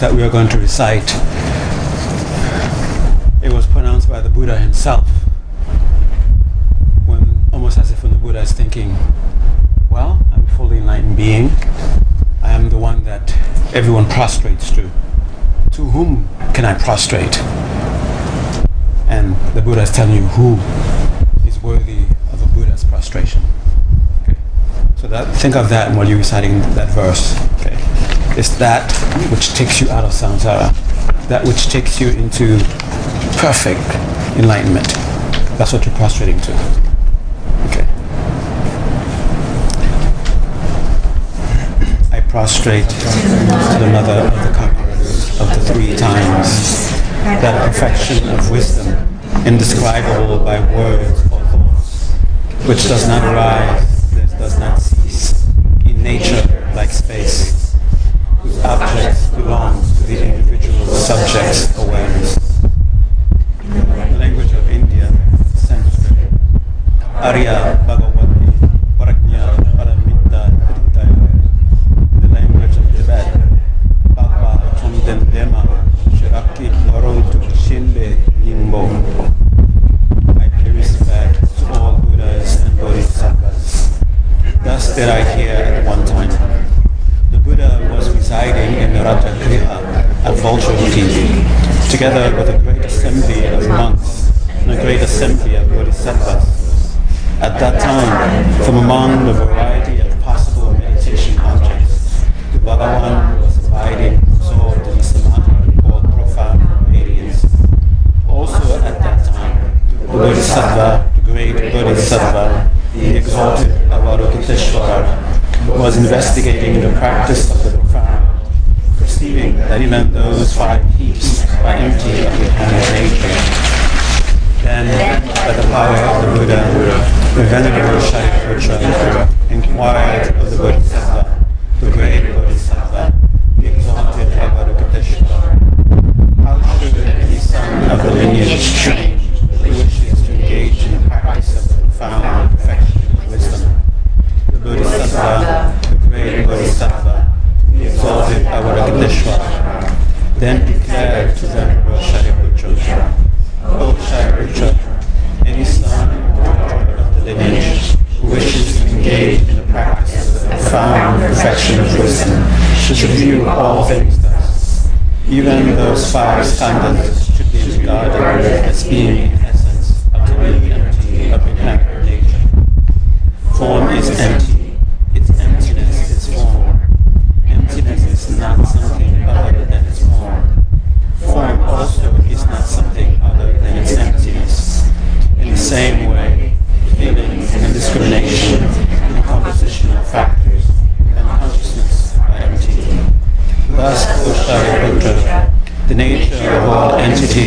that we are going to recite, it was pronounced by the Buddha himself, when almost as if when the Buddha is thinking, well, I'm a fully enlightened being. I am the one that everyone prostrates to. To whom can I prostrate? And the Buddha is telling you who is worthy of a Buddha's prostration. So that think of that while you're reciting that verse. It's that which takes you out of samsara, that which takes you into perfect enlightenment. That's what you're prostrating to. Okay. I prostrate to the mother of the conquerors of the three times, that perfection of wisdom, indescribable by words or thoughts, which does not arise, does not cease, in nature objects belong to the individual subject's awareness. The language of India, Sanskrit, Arya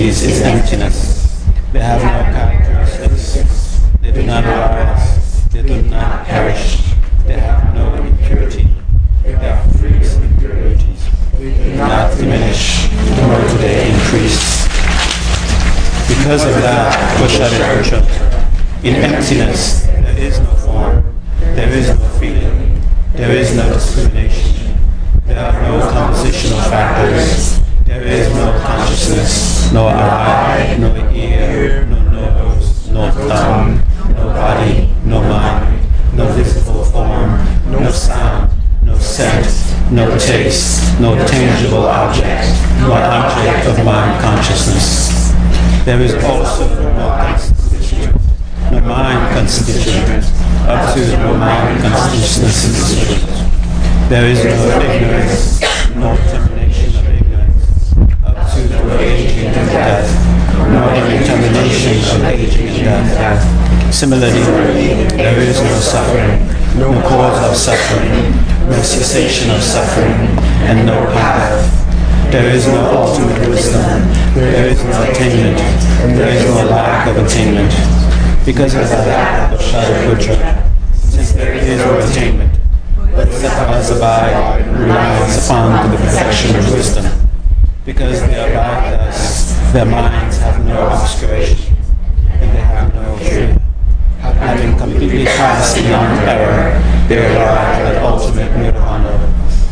is emptiness. Similarly, there is no suffering, no cause of suffering, no cessation of suffering, and no path. There is no ultimate wisdom, there is no attainment, there is no lack of attainment. Because of that of Shariputra, since there is no attainment, Bodhisattvas abide relies upon the perfection of wisdom. Because they abide thus, their minds have no obscuration, and they have no fear. Passed beyond error, they arrive at ultimate nirvana.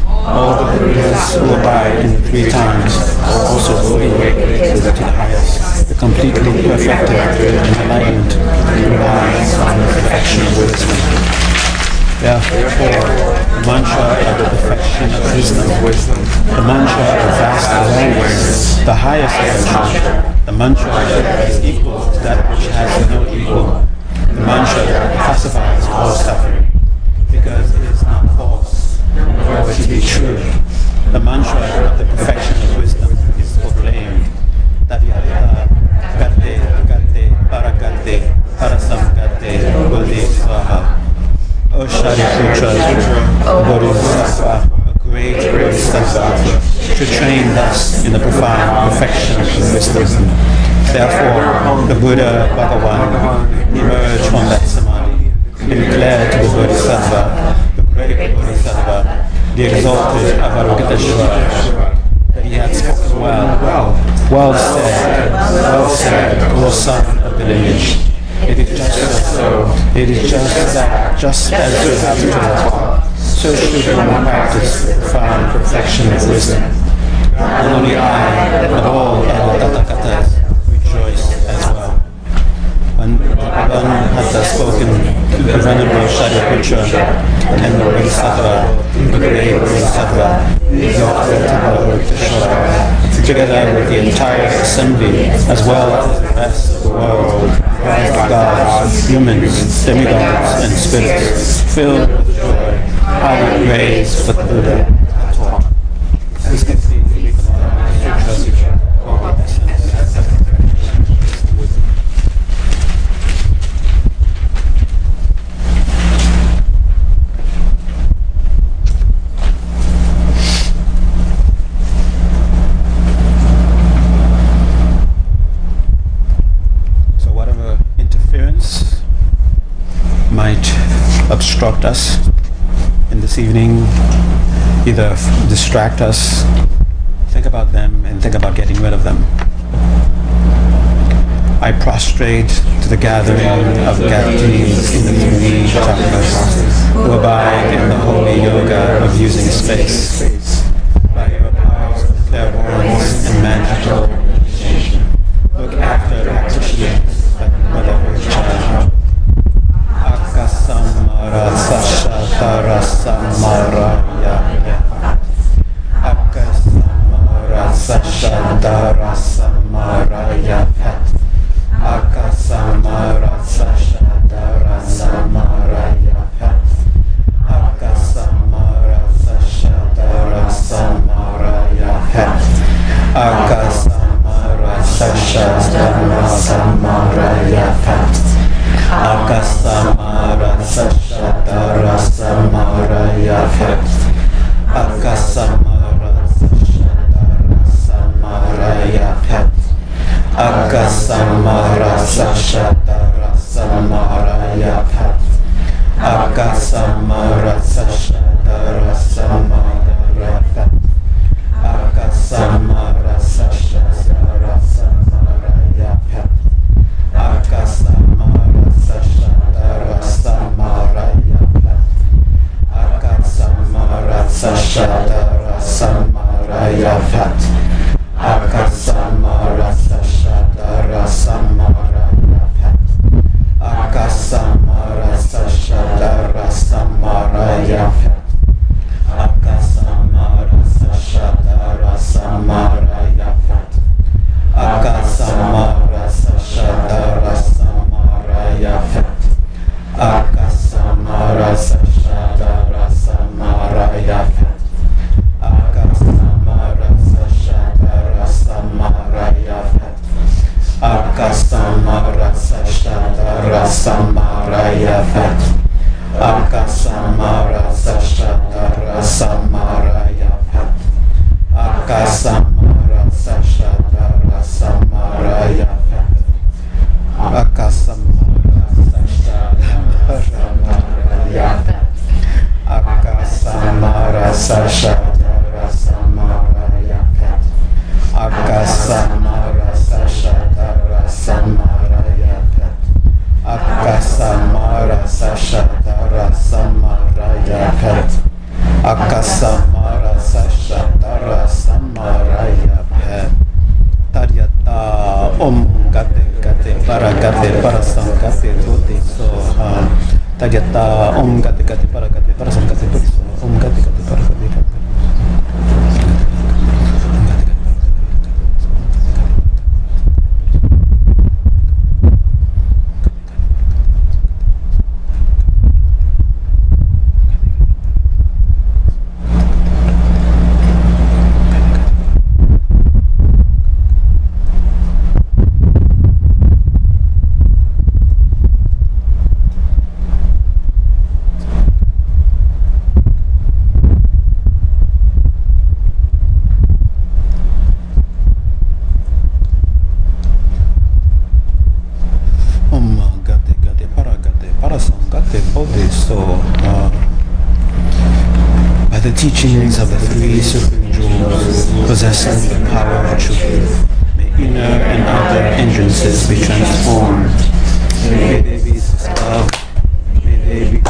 All the Buddhas who abide in the three times also will be raised to the highest, the completely perfected and enlightened, rely on the perfection of wisdom. Therefore, the mantra of the perfection of wisdom, the mantra of vast awareness, the highest mantra, the mantra that is equal to that which has no equal, the mantra that pacifies all suffering, because it is not false, nor to be true. The mantra of the perfection of wisdom is proclaimed. Tadyatha, Gate, Gate, Paragate, Parasamgate, Bodhi Swaha. O Shariputra, Bodhisattva, a great Bodhisattva, to train thus in the profound perfection of wisdom. Therefore, the Buddha Bhagavan emerged from that samadhi and declared to the Bodhisattva, the great Bodhisattva, the exalted Avalokiteshvara, that he had spoken well, well said, well said, O son of the lineage. It is just so. It is just that, just as you have to so should one practice profound perfection of wisdom. And only I, of all Tathagatas, rejoice as well. One had uh, spoken to the Venerable Shariputra and the Bodhisattva, the great Bodhisattva, exalted together with the entire assembly, as well as the rest of the world, gods, humans, demigods, and spirits, filled with joy, I would praise for the Buddha taught. As you can see, we can all sutra called the essence of wisdom. So whatever interference might obstruct us in this evening, either distract us, think about them, and think about getting rid of them. I prostrate to the gathering of Gatis in the three chakras who abide in the holy yoga of using space. By your powers of clairvoyance and magical look after practitioners like Mother Child. Akasamara Sashatara Samaraya Шантарас. uh, by the teachings of the three supreme jewels possessing the power of truth, may inner and outer hindrances be transformed. May they be love. May they be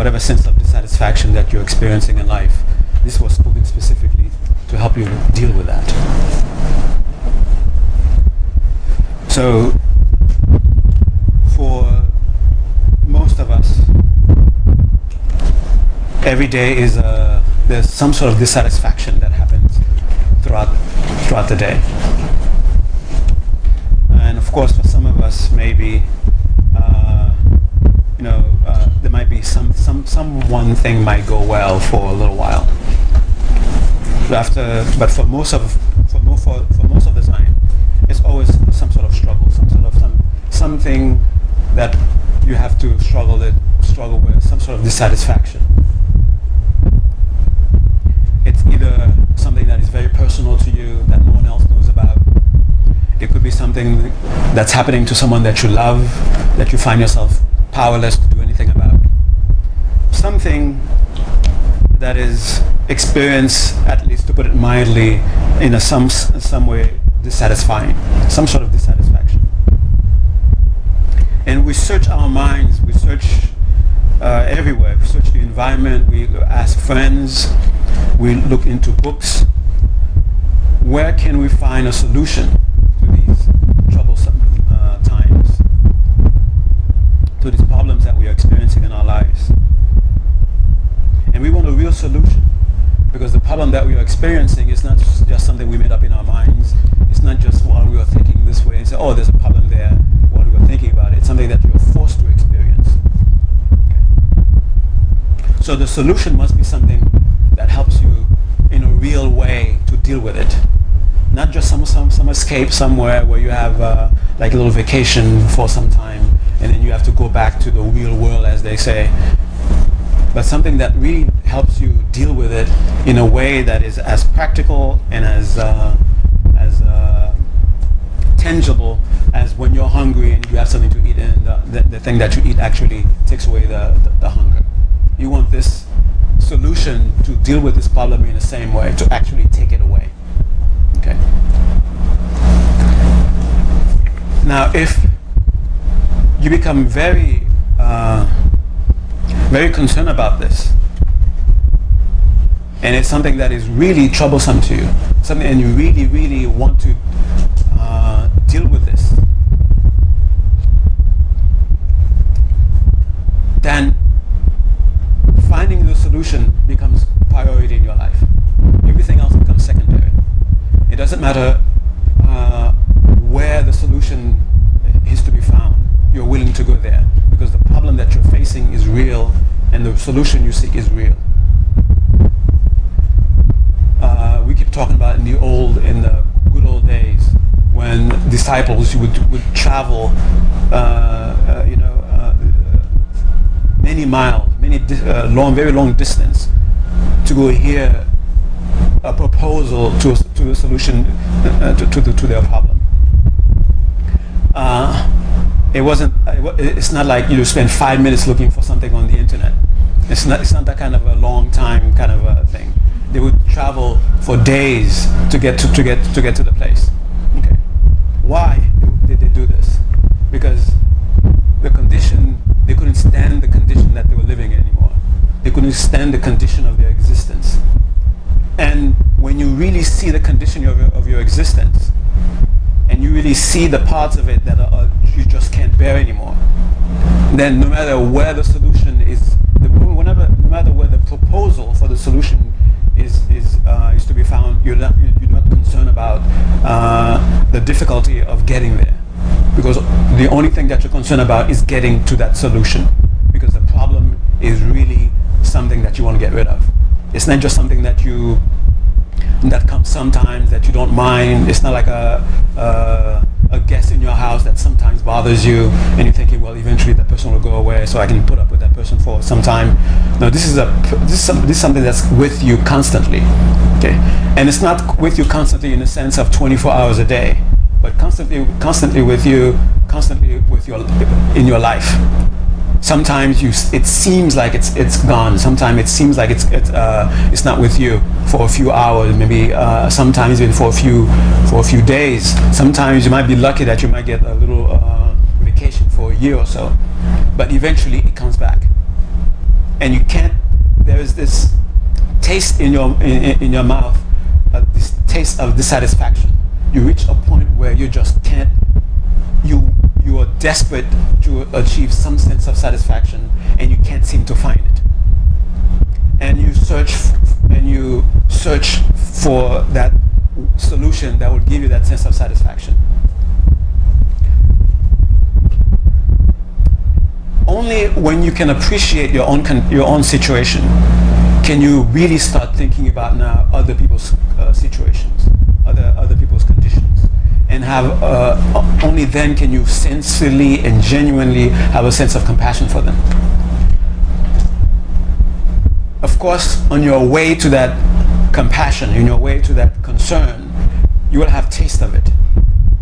whatever sense of dissatisfaction that you're experiencing in life. This was spoken specifically to help you deal with that. So, for most of us, every day is a, there's some sort of dissatisfaction that happens throughout throughout the day. And of course, for some of us, maybe uh, you know uh, there might be some some one thing might go well for a little while. After, but for most of for, for, for most of the time, it's always some sort of struggle, some sort of some, something that you have to struggle with, struggle with, some sort of dissatisfaction. It's either something that is very personal to you that no one else knows about. It could be something that's happening to someone that you love, that you find yourself powerless to do anything about. That is experience, at least to put it mildly, in a some some way dissatisfying, some sort of dissatisfaction. And we search our minds, we search uh, everywhere. We search the environment, we ask friends, we look into books. Where can we find a solution to these troublesome uh, times, to these problems that we are experiencing in our lives? And we want a real solution problem that we are experiencing is not just something we made up in our minds. It's not just while we are thinking this way and say, oh, there's a problem there while we were thinking about it. It's something that you're forced to experience. So the solution must be something that helps you in a real way to deal with it. not just some, some, some escape somewhere where you have uh, like a little vacation for some time and then you have to go back to the real world as they say but something that really helps you deal with it in a way that is as practical and as uh, as uh, tangible as when you're hungry and you have something to eat and the, the, thing that you eat actually takes away the, the, the hunger. You want this solution to deal with this problem in the same way, to actually take it away. Okay. Now, if you become very uh, very concerned about this. And it's something that is really troublesome to you. Something, and you really, really want to uh, deal with this. Then finding the solution becomes priority in your life. Everything else becomes secondary. It doesn't matter uh, where the solution is to be found. You're willing to go there because the problem that you're facing is real and the solution you seek is real. Uh, we keep talking about in the old, in the good old days when disciples would, would travel, uh, uh, you know, uh, many miles, many di- uh, long, very long distance to go hear a proposal to, to a solution uh, to, to, the, to their problem. It wasn't it's not like you spend five minutes looking for something on the internet. It's not it's not that kind of a long time kind of a thing. They would travel for days to get to, to get to get to the place. Okay. Why did they do this? Because the condition they couldn't stand the condition that they were living in they couldn't stand the condition of their existence. And when you really see the condition of your, of your existence and you really see the parts of it that are, you just can't bear anymore, then no matter where the solution is, whenever, no matter where the proposal for the solution is is uh, is to be found, you're not you're not concerned about uh, the difficulty of getting there, because the only thing that you're concerned about is getting to that solution, because the problem is really something that you want to get rid of. It's not just something that you that comes sometimes that you don't mind. It's not like a, a, a guest in your house that sometimes bothers you and you're thinking, well, eventually that person will go away so I can put up with that person for some time. No, this is, a, this is, some, this is something that's with you constantly. Okay? And it's not with you constantly in the sense of 24 hours a day, but constantly, constantly with you, constantly with your, in your life sometimes you it seems like it's it's gone. Sometimes it seems like it's it's, uh, it's not with you for a few hours maybe uh, sometimes even for a few for a few days. Sometimes you might be lucky that you might get a little uh, vacation for a year or so but eventually it comes back. And you can't there's this taste in your in, in your mouth uh, this taste of dissatisfaction. You reach a point where you just can't you you are desperate to achieve some sense of satisfaction and you can't seem to find it. And you search and you search for that solution that will give you that sense of satisfaction. Only when you can appreciate your own your own situation can you really start thinking about now other people's uh, situations other other people's conditions and have uh, only then can you sincerely and genuinely have a sense of compassion for them. Of course, on your way to that compassion, in your way to that concern, you will have taste of it.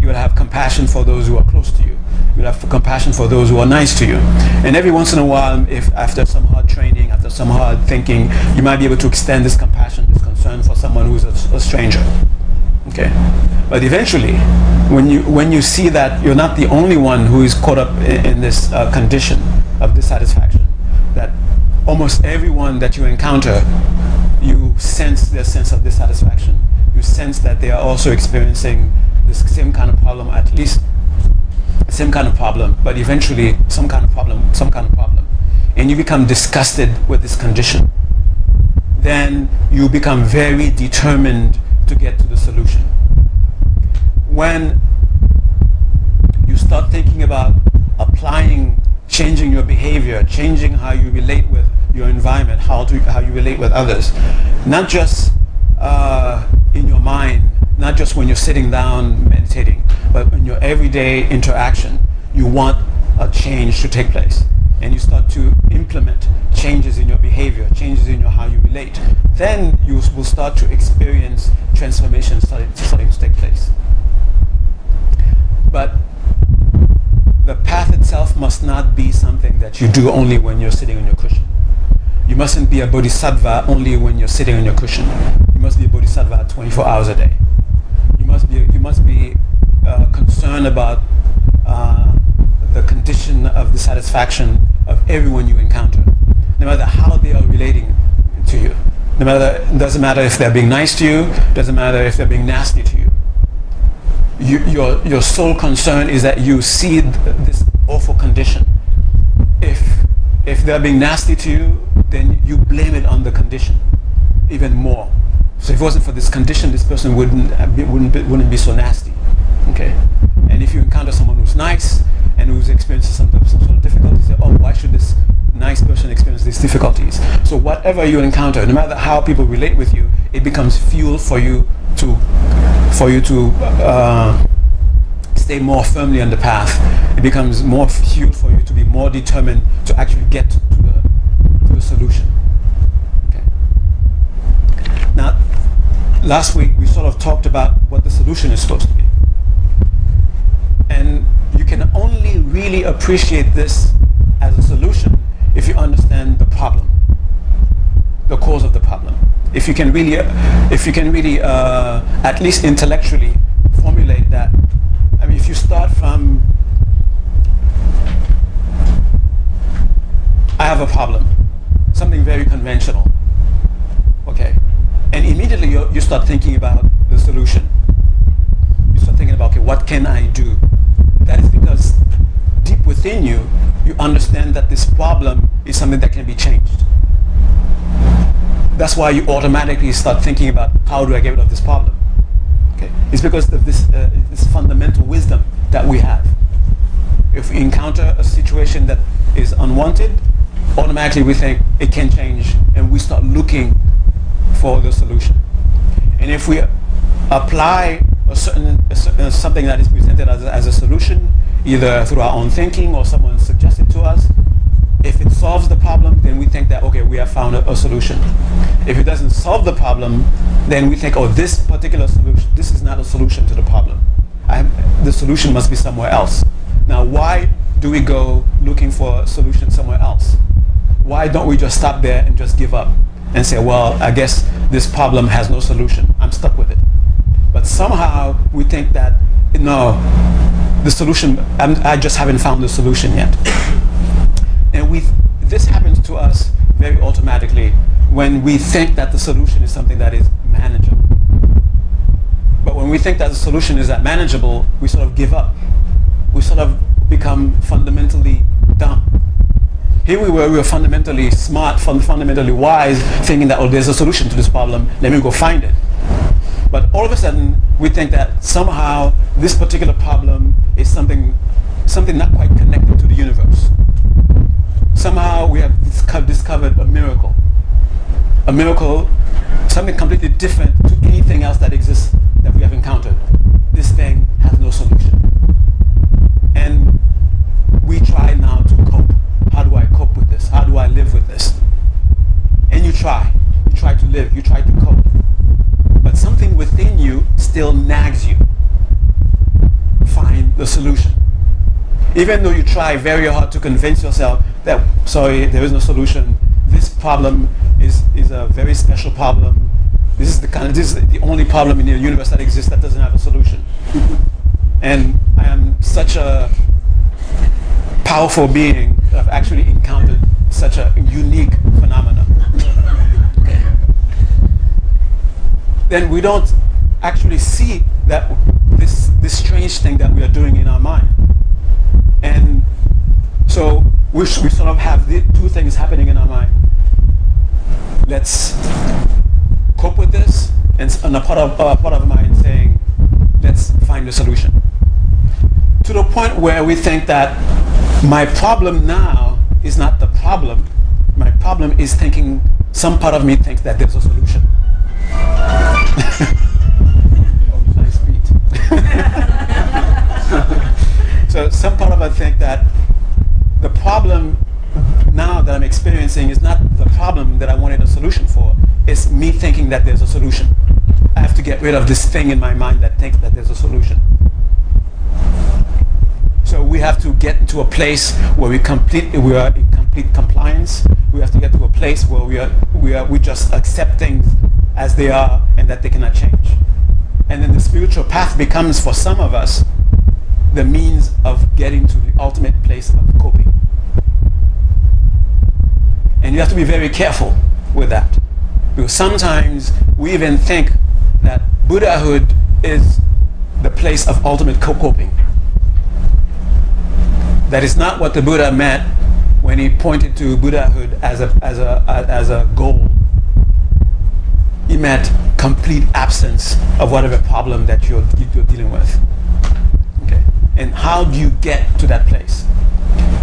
You will have compassion for those who are close to you. You will have compassion for those who are nice to you. And every once in a while, if after some hard training, after some hard thinking, you might be able to extend this compassion, this concern for someone who's a, a stranger. Okay, but eventually, when you when you see that you're not the only one who is caught up in, in this uh, condition of dissatisfaction, that almost everyone that you encounter, you sense their sense of dissatisfaction. You sense that they are also experiencing this same kind of problem, at least same kind of problem, but eventually some kind of problem, some kind of problem, and you become disgusted with this condition. Then you become very determined to get to the solution. When you start thinking about applying, changing your behavior, changing how you relate with your environment, how, to, how you relate with others, not just uh, in your mind, not not just when you're sitting down meditating, but in your everyday interaction, you want a change to take place. And you start to implement changes in your behavior, changes in your how you relate. Then you will start to experience transformation starting, starting to take place. But the path itself must not be something that you do only when you're sitting on your cushion. You mustn't be a bodhisattva only when you're sitting on your cushion. You must be a bodhisattva 24 hours a day. You must be, you must be uh, concerned about uh, the condition of the satisfaction of everyone you encounter, no matter how they are relating to you. No matter, it doesn't matter if they're being nice to you, doesn't matter if they're being nasty to you. you your, your sole concern is that you see th- this awful condition. If, if they're being nasty to you, then you blame it on the condition even more. So if it wasn't for this condition, this person wouldn't wouldn't be, wouldn't be so nasty. Okay. And if you encounter someone who's nice and who's experiencing some, some sort of difficulty, say, oh, why should this nice person experience these difficulties? So whatever you encounter, no matter how people relate with you, it becomes fuel for you to for you to uh, stay more firmly on the path. It becomes more fuel for you to be more determined to actually get to the to the solution. Okay. Now, last week we sort of talked about what the solution is supposed to be. Can only really appreciate this as a solution if you understand the problem, the cause of the problem. If you can really, if you can really, uh, at least intellectually, formulate that. I mean, if you start from, I have a problem, something very conventional, okay, and immediately you, you start thinking about the solution. You start thinking about, okay, what can I do? That is because deep within you, you understand that this problem is something that can be changed. That's why you automatically start thinking about how do I get rid of this problem. Okay, it's because of this, uh, this fundamental wisdom that we have. If we encounter a situation that is unwanted, automatically we think it can change, and we start looking for the solution. And if we apply a certain, a something that is presented as, as a solution, either through our own thinking or someone suggested to us, if it solves the problem, then we think that, okay, we have found a, a, solution. If it doesn't solve the problem, then we think, oh, this particular solution, this is not a solution to the problem. the solution must be somewhere else. Now, why do we go looking for a solution somewhere else? Why don't we just stop there and just give up and say, well, I guess this problem has no solution. I'm stuck with it. But somehow we think that, no, the solution, I'm, I just haven't found the solution yet. And we, this happens to us very automatically when we think that the solution is something that is manageable. But when we think that the solution is that manageable, we sort of give up. We sort of become fundamentally dumb. Here we were, we were fundamentally smart, fundamentally wise, thinking that, oh, there's a solution to this problem, let me go find it. But all of a sudden, we think that somehow this particular problem is something, something not quite connected to the universe somehow we have discovered a miracle. A miracle, something completely different to anything else that exists that we have encountered. This thing has no solution. And we try now to cope. How do I cope with this? How do I live with this? And you try. You try to live. You try to cope. But something within you still nags you. Find the solution even though you try very hard to convince yourself that, sorry, there is no solution, this problem is, is a very special problem. This is the kind of, this is the only problem in the universe that exists that doesn't have a solution. and I am such a powerful being that I've actually encountered such a unique phenomenon. Then we don't actually see that this, this strange thing that we are doing in our mind. And so we, we sort of have the two things happening in our mind. Let's cope with this, and, and a part of, uh, part of mind saying, let's find a solution. To the point where we think that my problem now is not the problem. My problem is thinking, some part of me thinks that there's a solution. so some part of us think that the problem now that I'm experiencing is not the problem that I wanted a solution for. It's me thinking that there's a solution. I have to get rid of this thing in my mind that thinks that there's a solution. So we have to get to a place where we complete we are in complete compliance. We have to get to a place where we are we are we just accepting as they are and that they cannot change. And then the spiritual path becomes for some of us the means of getting to the ultimate place of coping. And you have to be very careful with that. Because sometimes we even think that Buddhahood is the place of ultimate coping. That is not what the Buddha meant when he pointed to Buddhahood as a, as a, as a goal. He meant complete absence of whatever problem that you're, you're dealing with. Okay. And how do you get to that place?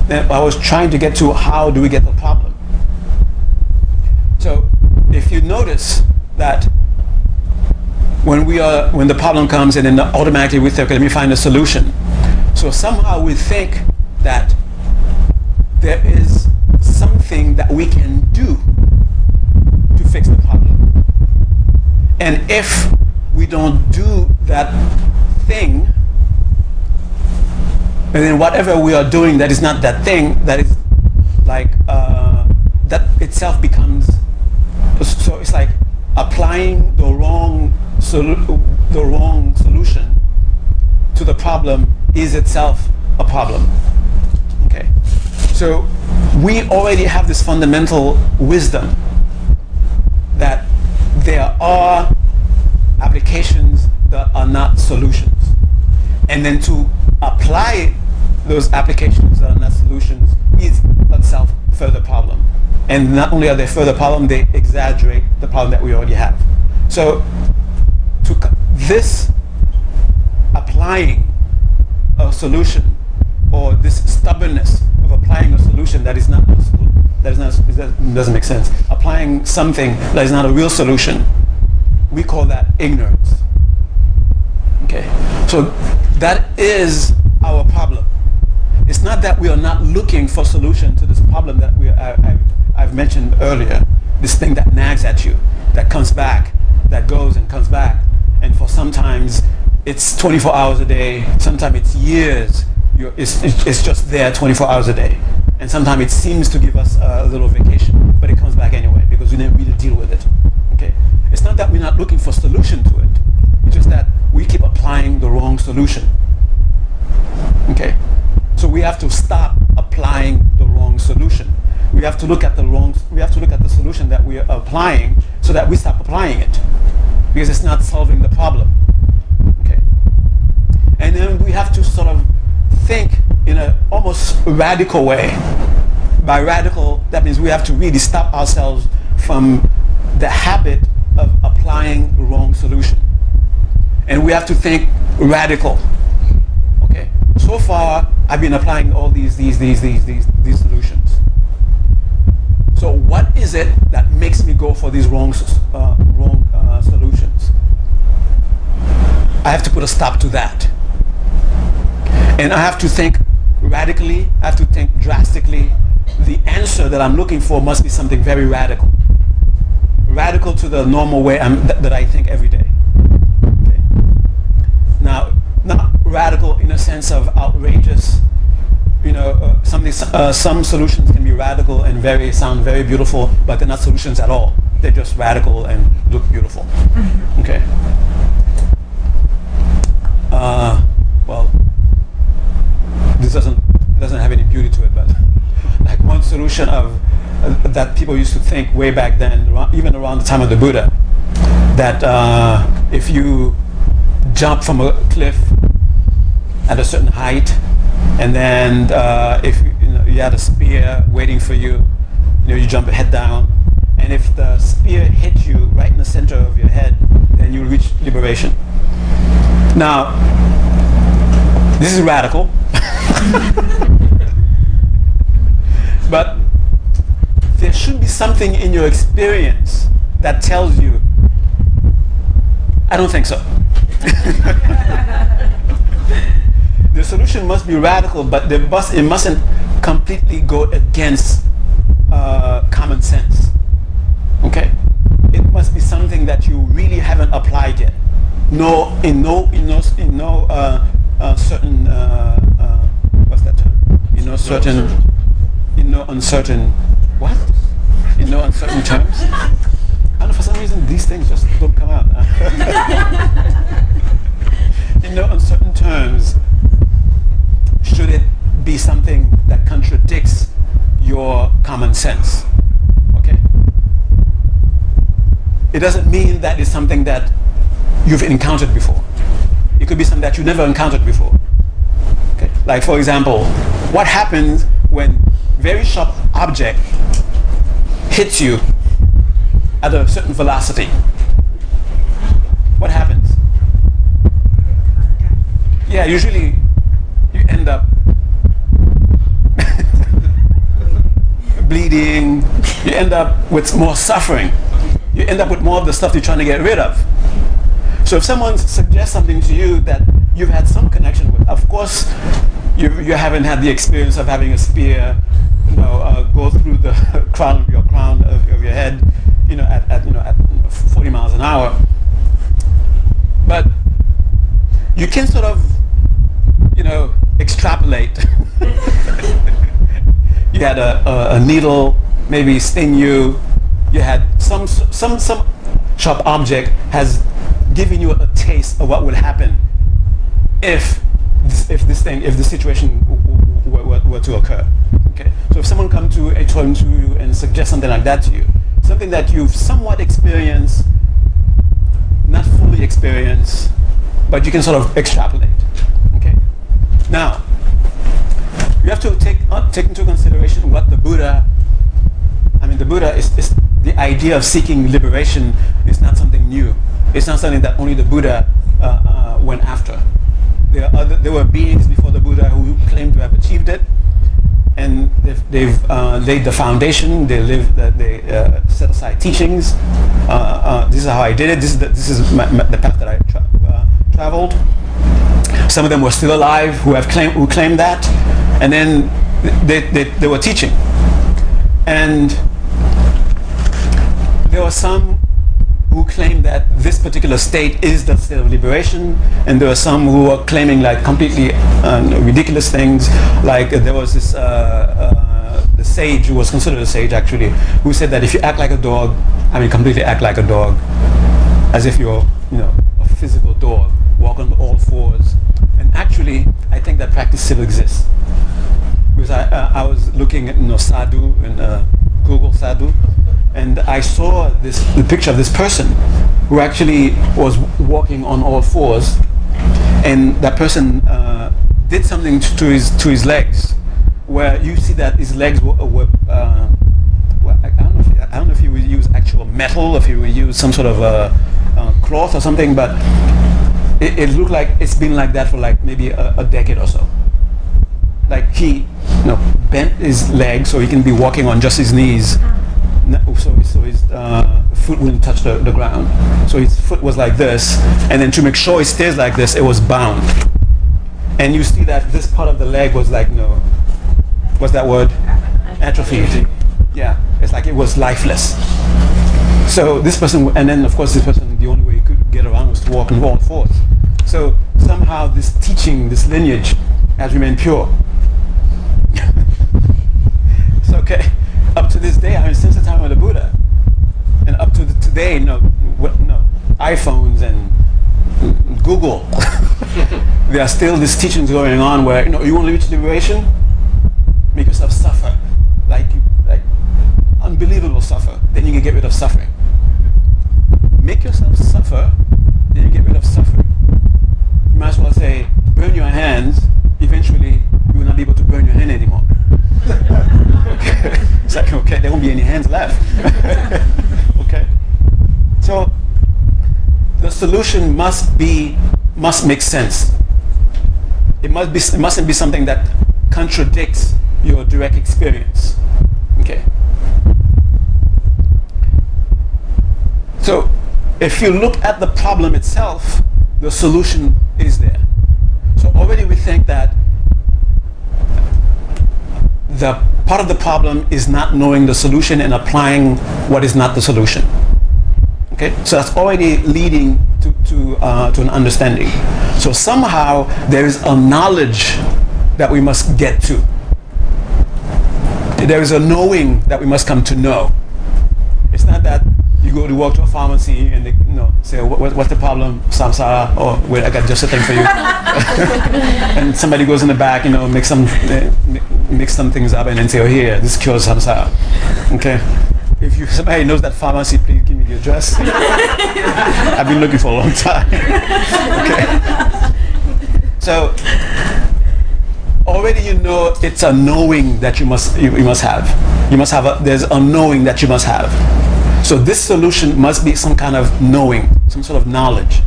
Then I was trying to get to how do we get the problem. So if you notice that when we are when the problem comes and then automatically we think, okay, let me find a solution. So somehow we think that there is something that we can do to fix the problem. And if we don't do that thing, and then whatever we are doing that is not that thing, that is like, uh, that itself becomes, so it's like applying the wrong, solu- the wrong solution to the problem is itself a problem. Okay. So we already have this fundamental wisdom that there are applications that are not solutions. And then to apply those applications that are not solutions is itself further problem. And not only are they further problem, they exaggerate the problem that we already have. So to this applying a solution or this stubbornness of applying a solution that is not that is not that doesn't make sense. Applying something that is not a real solution, we call that ignorance. Okay, so that is our problem. It's not that we are not looking for solution to this problem that we I, I've, I've mentioned earlier. This thing that nags at you, that comes back, that goes and comes back, and for sometimes it's 24 hours a day, sometimes it's years, it's, it's, just there 24 hours a day. And sometimes it seems to give us a little vacation, but it comes back anyway because we didn't really deal with it. Okay? It's not that we're not looking for solution to it. It's just that we keep applying the wrong solution. Okay? So we have to stop applying the wrong solution. We have to look at the wrong we have to look at the solution that we are applying so that we stop applying it. Because it's not solving the problem. Okay? And then we have to sort of think in an almost radical way. By radical, that means we have to really stop ourselves from the habit of applying wrong solution. And we have to think radical. Okay. So far, I've been applying all these, these, these, these, these, these solutions. So what is it that makes me go for these wrong, uh, wrong uh, solutions? I have to put a stop to that. And I have to think radically, I have to think drastically. The answer that I'm looking for must be something very radical. Radical to the normal way th- that I think every day. Okay. Now, not radical in a sense of outrageous. You know, uh, something, uh, some solutions can be radical and very sound very beautiful, but they're not solutions at all. They're just radical and look beautiful. Mm-hmm. Okay. Uh, this doesn't doesn't have any beauty to it, but like one solution of uh, that people used to think way back then, even around the time of the Buddha, that uh, if you jump from a cliff at a certain height, and then uh, if you, know, you had a spear waiting for you, you know, you jump head down, and if the spear hits you right in the center of your head, then you reach liberation. Now, this is radical. but there should be something in your experience that tells you, I don't think so. the solution must be radical, but it mustn't completely go against uh, common sense. Okay? It must be something that you really haven't applied yet. No, in no, in no, in no uh, uh, certain, uh what's that term? In no certain, in no uncertain, what? In no uncertain terms. And for some reason, these things just don't come out. in no uncertain terms, should it be something that contradicts your common sense? Okay? It doesn't mean that it's something that you've encountered before. It could be something that you never encountered before. Like, for example, what happens when very sharp object hits you at a certain velocity? What happens? Yeah, usually you end up bleeding, you end up with more suffering. You end up with more of the stuff you're trying to get rid of. So if someone suggests something to you that you've had some connection with, of course, you, you haven't had the experience of having a spear, you know, uh, go through the crown of your crown of, of your head, you know, at, at, you know, at 40 miles an hour. But you can sort of, you know, extrapolate. you had a, a, a, needle maybe sting you. You had some, some, some sharp object has given you a taste of what would happen if this, if this thing, if the situation were, were, were to occur. Okay. So if someone come to a to you and suggest something like that to you, something that you've somewhat experienced, not fully experienced, but you can sort of extrapolate. Okay. Now, you have to take uh, take into consideration what the Buddha. I mean, the Buddha is, is the idea of seeking liberation is not something new. It's not something that only the Buddha uh, uh, went after. There, other, there, were beings before the Buddha who claimed to have achieved it, and they've, they've uh, laid the foundation. They live, they uh, set aside teachings. Uh, uh, this is how I did it. This is the, this is my, my, the path that I tra- traveled. Some of them were still alive who have claimed who claimed that, and then they, they, they were teaching, and there were some who claim that this particular state is the state of liberation, and there are some who are claiming like completely uh, ridiculous things. Like uh, there was this uh, uh, the sage who was considered a sage actually, who said that if you act like a dog, I mean completely act like a dog, as if you're you know a physical dog, walk on all fours, and actually I think that practice still exists. Because I, I was looking at you know, sadhu and Google sadhu and I saw this the picture of this person who actually was walking on all fours, and that person uh, did something to his to his legs, where you see that his legs were, were uh, I, don't know if, he would use actual metal, if he would use some sort of a, a cloth or something, but it, it, looked like it's been like that for like maybe a, a decade or so. Like he, you know, bent his legs so he can be walking on just his knees so, so his uh, foot wouldn't touch the, the ground. So his foot was like this, and then to make sure it stays like this, it was bound. And you see that this part of the leg was like, no, what's that word? Atrophied. Yeah, it's like it was lifeless. So this person, and then of course this person, the only way he could get around was to walk on all fours. So somehow this teaching, this lineage, has remained pure. it's okay up to this day, I mean, since the time of the Buddha, and up to the, today, no, what, no, iPhones and Google, there are still these teachings going on where you know you want to reach liberation, make yourself suffer, like like unbelievable suffer. Then you can get rid of suffering. Make yourself suffer, then you get rid of suffering. You might as well say, burn your hands. Eventually, you will not be able to burn your hand anymore. It's like, okay, there won't be any hands left. okay? So the solution must be, must make sense. It, must be, it mustn't be something that contradicts your direct experience. Okay? So if you look at the problem itself, the solution is there. So already we think that the part of the problem is not knowing the solution and applying what is not the solution. Okay, so that's already leading to to, uh, to an understanding. So somehow there is a knowledge that we must get to. There is a knowing that we must come to know. It's not that you go to walk to a pharmacy and they you know say what, what's the problem samsara? Or wait I got just a thing for you. And somebody goes in the back you know mix some uh, mix some things up and then say oh here this cures samsara. Okay. If you somebody knows that pharmacy please give me the address. I've been looking for a long time. Okay. So already you know it's a knowing that you must you, you must have. You must have a, there's a knowing that you must have so this solution must be some kind of knowing, some sort of knowledge.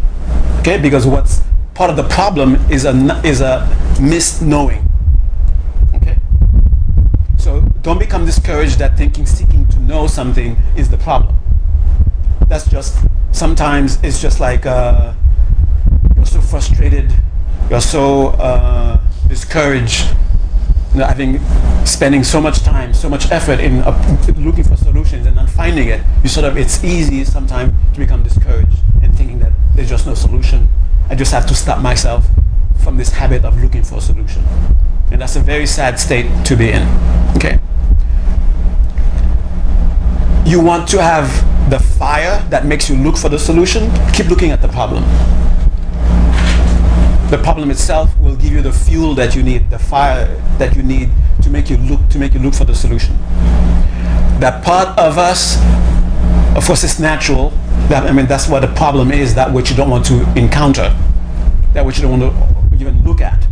Okay? Because what's part of the problem is a is a misknowing. Okay? So don't become discouraged that thinking seeking to know something is the problem. That's just sometimes it's just like uh, you're so frustrated, you're so uh, discouraged know, having spending so much time, so much effort in uh, looking for solutions and not finding it, you sort of it's easy sometimes to become discouraged and thinking that there's just no solution. I just have to stop myself from this habit of looking for a solution, and that's a very sad state to be in. Okay. You want to have the fire that makes you look for the solution. Keep looking at the problem the problem itself will give you the fuel that you need, the fire that you need to make you look to make you look for the solution. That part of us, of course, it's natural. That I mean, that's what the problem is. That which you don't want to encounter, that which you don't want to even look at.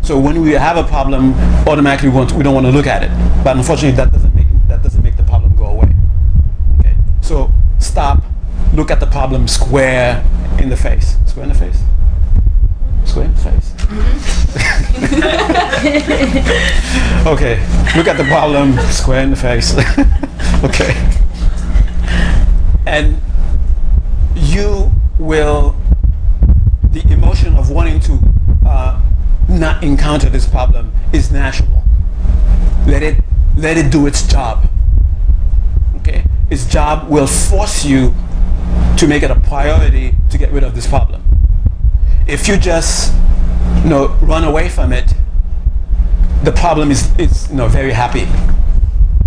So when we have a problem, automatically we, want, we don't want to look at it. But unfortunately, that doesn't make that doesn't make the problem go away. Okay. So stop, look at the problem square in the face. Square in the face square in the face. okay, look at the problem square in the face. okay. And you will, the emotion of wanting to uh, not encounter this problem is natural. Let it, let it do its job. Okay? Its job will force you to make it a priority to get rid of this problem if you just you know run away from it, the problem is is you know very happy.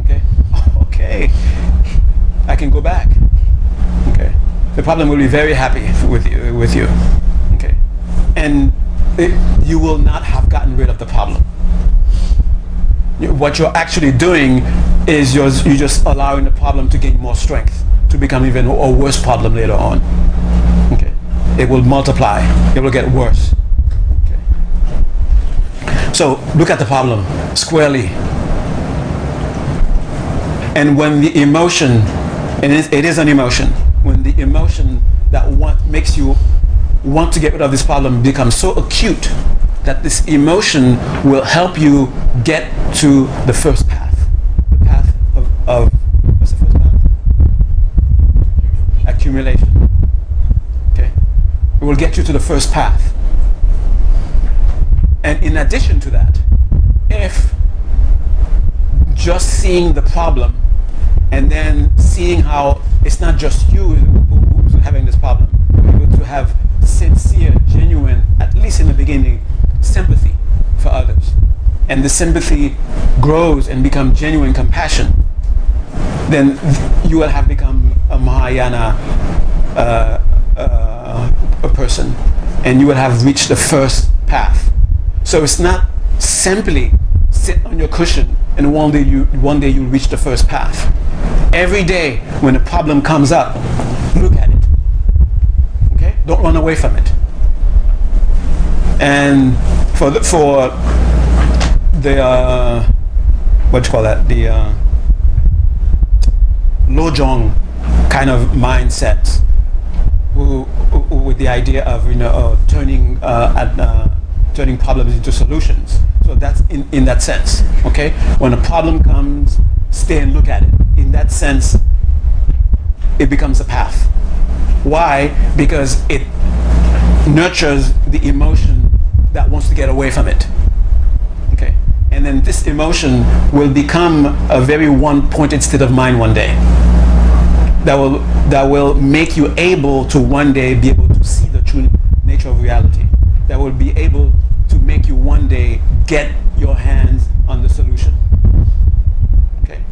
Okay, okay, I can go back. Okay, the problem will be very happy with you with you. Okay, and it, you will not have gotten rid of the problem. What you're actually doing is you're, you're just allowing the problem to gain more strength to become even a worse problem later on it will multiply. It will get worse. So look at the problem squarely. And when the emotion, and it is an emotion, when the emotion that want, makes you want to get rid of this problem becomes so acute that this emotion will help you get to the first path. The path of, of what's the first path? Accumulation will get you to the first path. And in addition to that, if just seeing the problem and then seeing how it's not just you who's having this problem, you to have sincere, genuine, at least in the beginning, sympathy for others. And the sympathy grows and becomes genuine compassion, then you will have become a Mahayana uh, uh, a person and you will have reached the first path. So it's not simply sit on your cushion and one day you one day you'll reach the first path. Every day when a problem comes up, look at it. Okay? Don't run away from it. And for the, for the uh, what do you call that? The uh, Lojong kind of mindset who, who, with the idea of you know uh, turning uh, turning problems into solutions. So that's in, in that sense. Okay, when a problem comes, stay and look at it. In that sense, it becomes a path. Why? Because it nurtures the emotion that wants to get away from it. Okay, and then this emotion will become a very one-pointed state of mind one day that will that will make you able to one day be able to see the true nature of reality. That will be able to make you one day get your hands on the solution. Okay.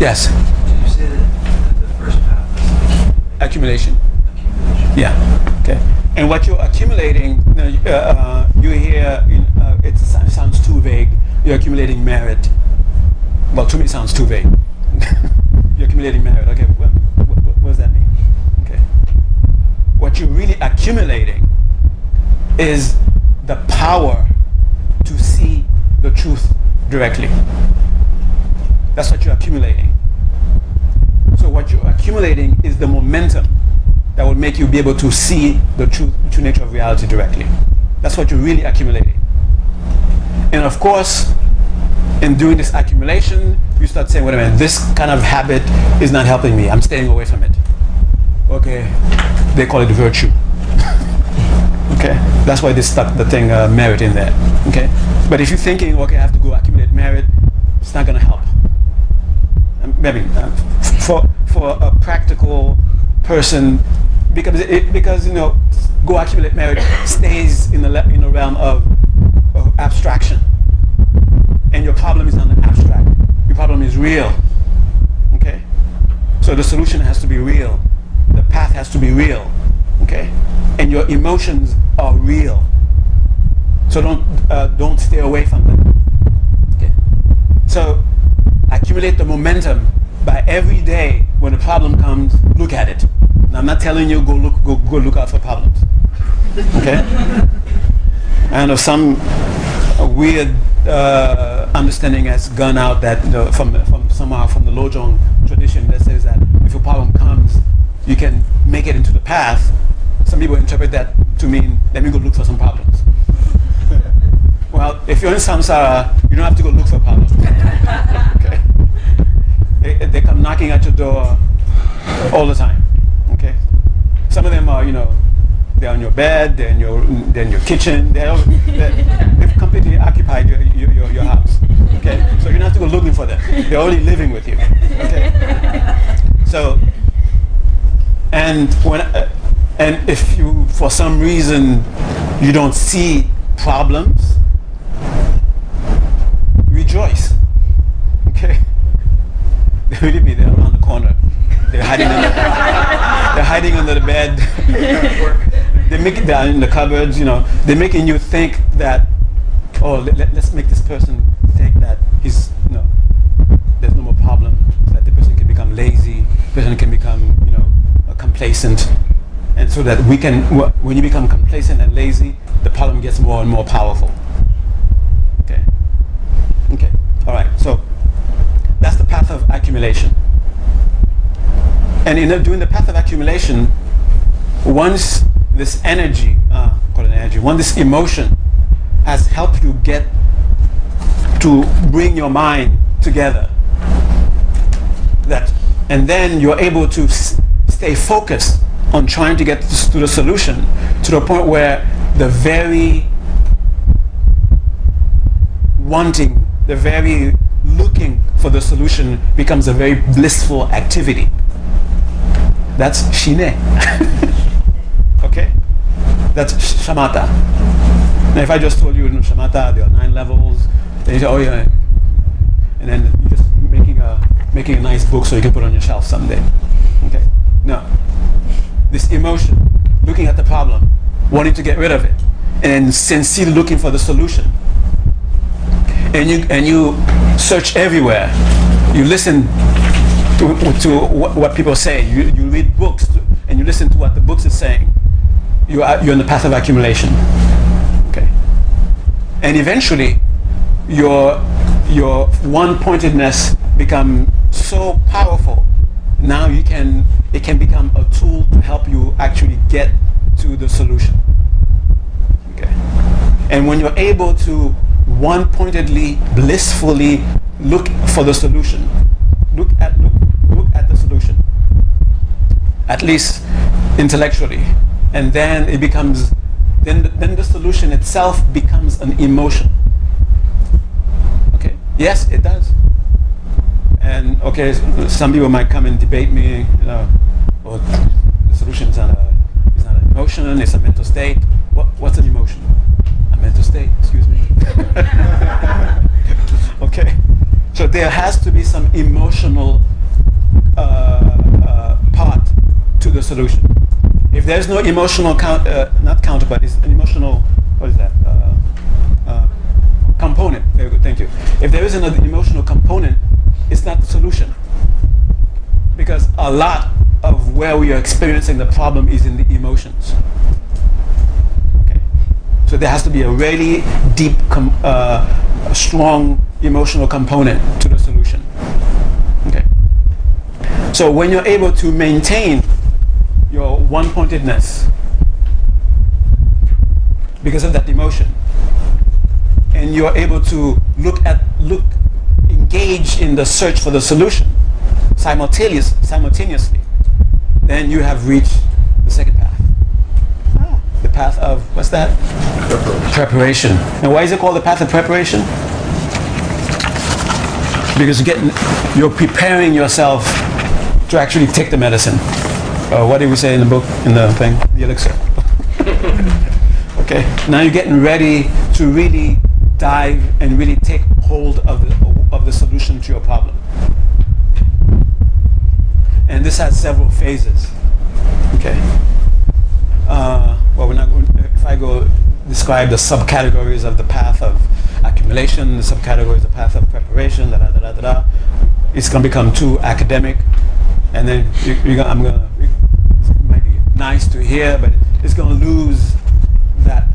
Yes. Did you say that the first path is Accumulation. accumulation? Yeah. Okay. And what you're accumulating, you, know, uh, uh, you hear, you know, uh, it sounds too vague. You're accumulating merit. Well, to me, it sounds too vague. You're accumulating merit. Okay. What, what, what does that mean? Okay. What you're really accumulating is the power to see the truth directly. That's what you're accumulating. So what you're accumulating is the momentum that will make you be able to see the true, true nature of reality directly. That's what you're really accumulating. And of course, in doing this accumulation, you start saying, wait a minute, this kind of habit is not helping me. I'm staying away from it. Okay, they call it virtue. okay, that's why they stuck the thing uh, merit in there. Okay, but if you're thinking, okay, I have to go accumulate merit, it's not going to help. Um, maybe uh, for for a practical person because it, because you know go accumulate merit stays in the in the realm of, of abstraction and your problem is abstract your problem is real. Okay? So the solution has to be real. The path has to be real. Okay? And your emotions are real. So don't uh, don't stay away from them. Okay? So accumulate the momentum by every day when a problem comes, look at it. I'm not telling you go look go, go look out for problems. Okay? I know some weird uh, understanding has gone out that you know, from from somehow from the Lojong tradition that says that if a problem comes, you can make it into the path. Some people interpret that to mean let me go look for some problems. Well, if you're in samsara, you don't have to go look for problems. okay? They, they come knocking at your door all the time. Okay? Some of them are, you know, they're on your bed, they're in your, they're in your kitchen, they're, they're, they've completely occupied your, your, your, your house. Okay? So you don't have to go looking for them. They're already living with you. Okay? So, and when, uh, and if you, for some reason, you don't see problems, rejoice. Okay? Believe me, they're around the corner. They're hiding under, they're hiding under the bed. they make they're in the cupboards, you know. They're making you think that, oh, let, let, us make this person think that he's, you know, there's no more problem. So that the person can become lazy, the person can become, you know, complacent. And so that we can, when you become complacent and lazy, the problem gets more and more powerful. Okay. Okay. All right. So that's the path of accumulation. And in the, doing the path of accumulation, once this energy, uh, call it energy, once this emotion has helped you get to bring your mind together, that, and then you're able to s- stay focused on trying to get to the solution to the point where the very wanting, the very looking for the solution becomes a very blissful activity. That's shine. okay? That's shamatha. Now, if I just told you in shamatha there are nine levels, then you say, oh yeah, and then you're just making a making a nice book so you can put on your shelf someday. Okay? No. This emotion, looking at the problem, wanting to get rid of it, and sincerely looking for the solution and you and you search everywhere. You listen to, to what, what people say. You, you read books to, and you listen to what the books are saying. You are you're in the path of accumulation. Okay. And eventually, your your one-pointedness become so powerful. Now you can it can become a tool to help you actually get to the solution. Okay. And when you're able to one pointedly, blissfully look for the solution, look at look, look at the solution, at least intellectually, and then it becomes then then the solution itself becomes an emotion. Okay. Yes, it does. And okay, some people might come and debate me, you know, well, the solution is not, a, not an emotion, it's a mental state. What, what's an emotion? Mental state, excuse me. okay, so there has to be some emotional uh, uh, part to the solution. If there's no emotional count, uh, not counterpart, it's an emotional, what is that? Uh, uh, component. Very good, thank you. If there isn't an emotional component, it's not the solution. Because a lot of where we are experiencing the problem is in the emotions. So there has to be a really deep, uh, strong emotional component to the solution. Okay. So when you're able to maintain your one-pointedness because of that emotion, and you're able to look at look engage in the search for the solution simultaneous, simultaneously, then you have reached the second path. The path of what's that? Preparation. Preparation. And why is it called the path of preparation? Because you're getting, you're preparing yourself to actually take the medicine. Uh, what did we say in the book, in the thing, the elixir? okay. Now you're getting ready to really dive and really take hold of the, of the solution to your problem. And this has several phases. Okay. Uh, well, we're not going. If I go describe the subcategories of the path of accumulation, the subcategories, of path of preparation, da da da da da, it's going to become too academic, and then you, you're gonna, I'm going to. It might be nice to hear, but it's going to lose that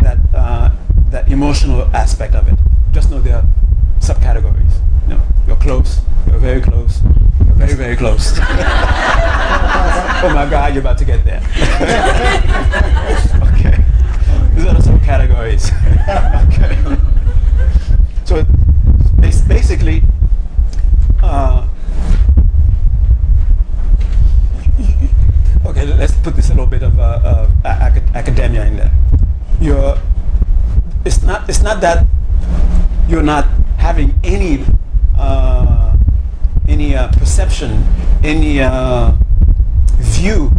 that uh, that emotional aspect of it. Just know there subcategories. You know, you're close. You're very close. You're very very close. oh my God, you're about to get there. okay. These are the subcategories. okay. So bas- basically, uh, okay, let's put this a little bit of uh, uh, ac- academia in there. You're, it's not, it's not that you're not having any, uh, any uh, perception, any uh, view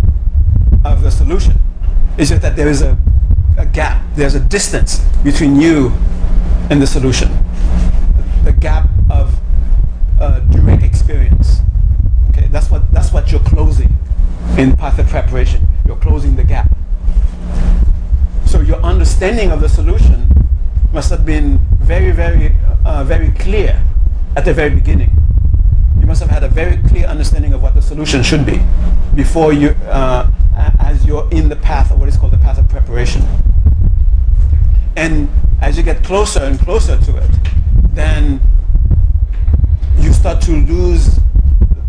of the solution. It's just that there is a, a gap, there's a distance between you and the solution. The gap of uh, direct experience. Okay, that's what that's what you're closing in path of preparation. You're closing the gap. So your understanding of the solution must have been very, very, uh, very clear at the very beginning. You must have had a very clear understanding of what the solution should be before you, uh, as you're in the path of what is called the path of preparation. And as you get closer and closer to it, then you start to lose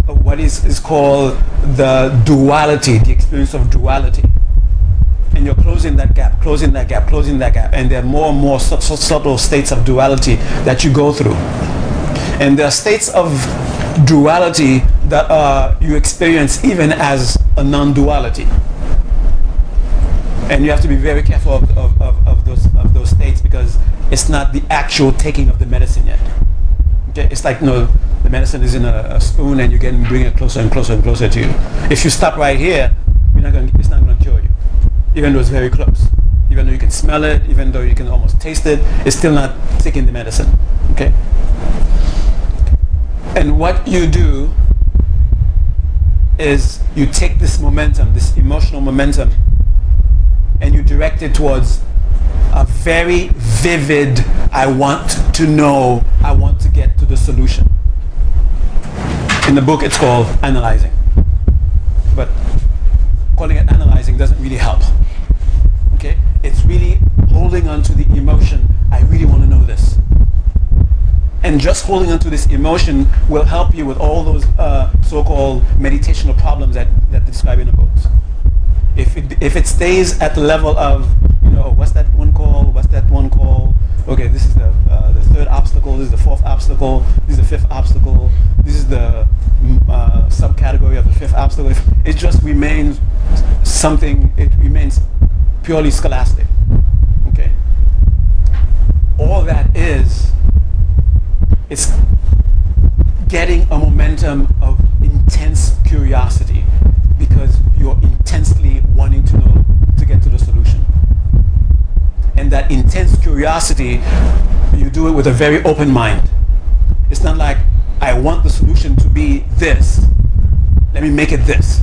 what is, is called the duality, the experience of duality. And you're closing that gap, closing that gap, closing that gap. And there are more and more su- su- subtle states of duality that you go through. And there are states of duality that uh, you experience even as a non-duality. And you have to be very careful of, of, of, of those, of those states because it's not the actual taking of the medicine yet. Okay? It's like, you know, the medicine is in a, a spoon and you can bring it closer and closer and closer to you. If you stop right here, you're not gonna, it's not going to cure you, even though it's very close. Even though you can smell it, even though you can almost taste it, it's still not taking the medicine. Okay? And what you do is you take this momentum, this emotional momentum, and you direct it towards a very vivid, I want to know, I want to get to the solution. In the book, it's called analyzing. But calling it analyzing doesn't really help. Okay? It's really holding on to the emotion, I really want to know this. And just holding on to this emotion will help you with all those uh, so-called meditational problems that, that they describe in the books. If it, if it stays at the level of, you know, what's that one called? What's that one called? Okay, this is the, uh, the third obstacle, this is the fourth obstacle, this is the fifth obstacle, this is the mm, uh, subcategory of the fifth obstacle. It just remains something, it remains purely scholastic. Okay? All that is, it's getting a momentum of intense curiosity because you're intensely wanting to know to get to the solution. And that intense curiosity, you do it with a very open mind. It's not like, I want the solution to be this. Let me make it this.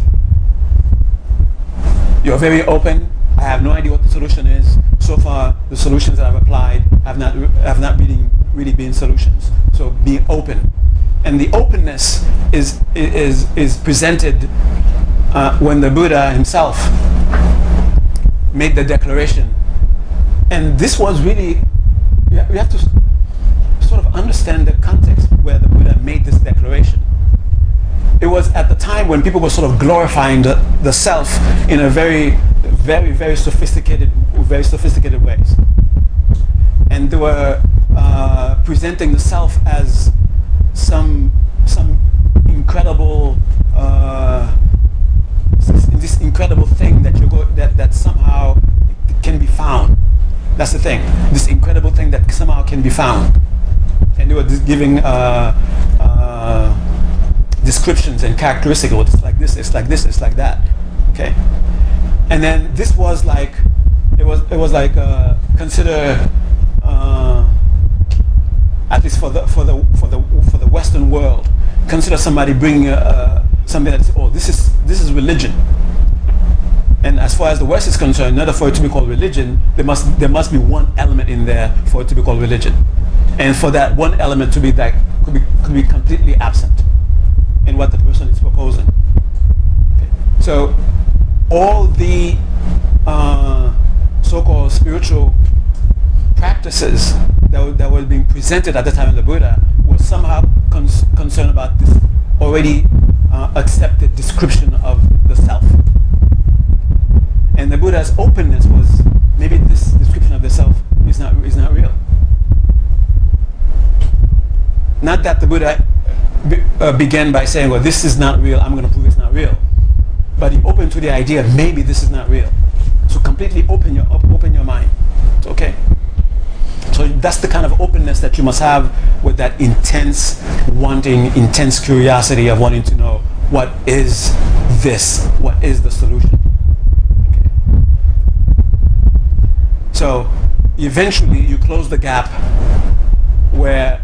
You're very open. I have no idea what the solution is. So far, the solutions that I've applied have not, have not really, really been solutions. So being open. And the openness is, is, is presented uh, when the Buddha himself made the declaration. And this was really, we have to sort of understand the context where the Buddha made this declaration. It was at the time when people were sort of glorifying the, the self in a very, very, very sophisticated, very sophisticated ways. And they were uh, presenting the self as some, some incredible, uh, this incredible thing that you go, that, that somehow can be found. That's the thing. This incredible thing that somehow can be found and they were giving uh, uh, descriptions and characteristics. It's like this, it's like this, it's like that. Okay, and then this was like it was it was like uh, consider uh, at least for the for the for the for the Western world, consider somebody bringing uh, something that's oh this is this is religion. And as far as the West is concerned, in order for it to be called religion, there must there must be one element in there for it to be called religion and for that one element to be that could be, could be completely absent in what the person is proposing. Okay. So all the uh, so-called spiritual practices that were, that were being presented at the time of the Buddha were somehow concerned about this already uh, accepted description of the self. And the Buddha's openness was maybe this description of the self is not, is not real. Not that the Buddha be, uh, began by saying, well, this is not real, I'm going to prove it's not real. But he opened to the idea, maybe this is not real. So completely open your, open your mind. It's okay. So that's the kind of openness that you must have with that intense wanting, intense curiosity of wanting to know what is this? What is the solution? So eventually you close the gap where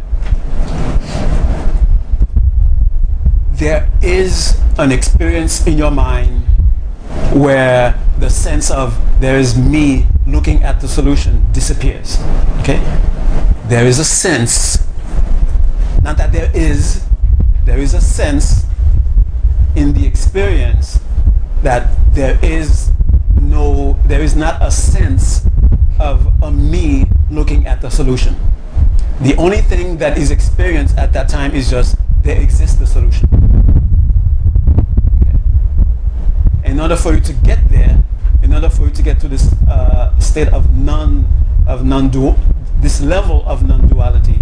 there is an experience in your mind where the sense of there is me looking at the solution disappears. Okay? There is a sense, not that there is, there is a sense in the experience that there is no, there is not a sense of a me looking at the solution. The only thing that is experienced at that time is just there exists the solution. in order for you to get there, in order for you to get to this uh, state of non of non-dual, this level of non-duality,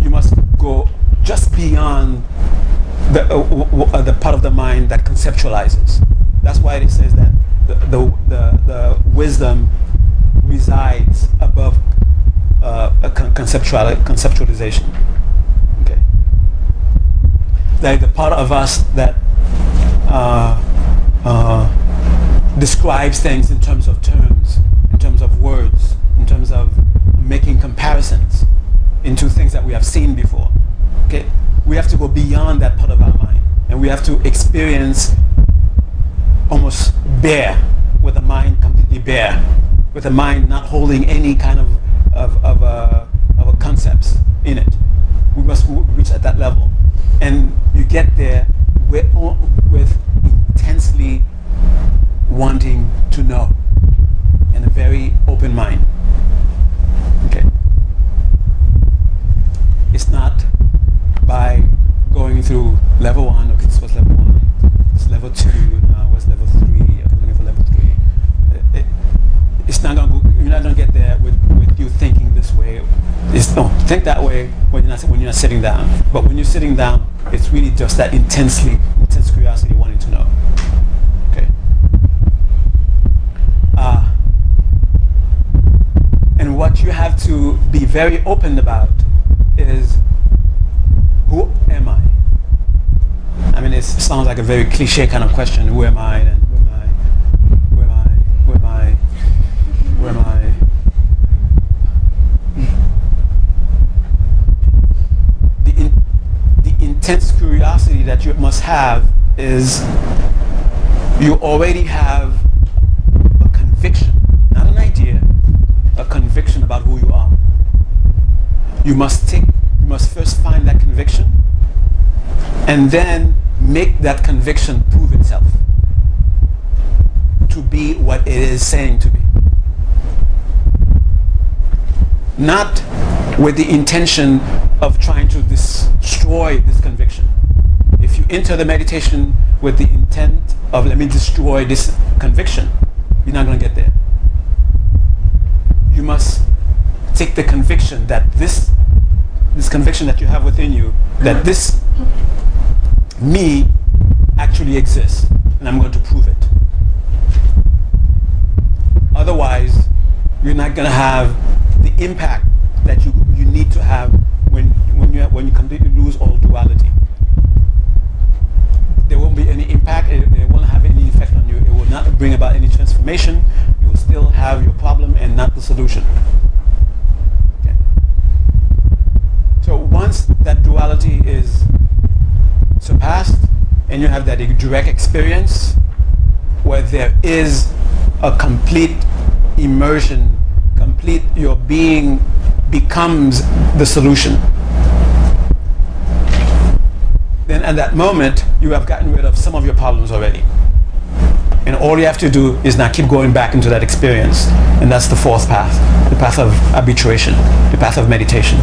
you must go just beyond the uh, uh, the part of the mind that conceptualizes. That's why it says that the the, the, the wisdom resides above uh, a conceptual conceptualization. Okay, like the part of us that. Uh, uh, describes things in terms of terms, in terms of words, in terms of making comparisons into things that we have seen before. Okay, we have to go beyond that part of our mind, and we have to experience almost bare, with the mind completely bare, with a mind not holding any kind of of, of, uh, of concepts in it. We must reach at that level, and you get there with, with intensely wanting to know and a very open mind. Okay. It's not by going through level one, okay, this was level one, it's level two, now what's level three, okay, looking for level three. It, it, it's not gonna go, you're not gonna get there with, with you thinking this way. It's, no, think that way when you're not when you're not sitting down. But when you're sitting down, it's really just that intensely intense curiosity wanting to know. Okay. Uh, and what you have to be very open about is who am I? I mean, it sounds like a very cliche kind of question. Who am I? And who am I? Who am I? Who am I? Who am I? The, in, the intense curiosity that you must have is you already have a conviction, not an idea, a conviction about who you are. You must take, you must first find that conviction and then make that conviction prove itself to be what it is saying to be. Not with the intention of trying to destroy this conviction. If you enter the meditation with the intent of let me destroy this conviction, you're not going to get there. You must take the conviction that this this conviction that you have within you that this me actually exists and I'm going to prove it. Otherwise, you're not going to have the impact that you, you need to have when, when, you, when you completely lose all duality. There won't be any impact, it, it won't have any effect on you, it will not bring about any transformation, you will still have your problem and not the solution. Okay. So once that duality is surpassed and you have that direct experience where there is a complete immersion, complete your being becomes the solution. Then at that moment, you have gotten rid of some of your problems already. And all you have to do is now keep going back into that experience. And that's the fourth path, the path of arbitration, the path of meditation.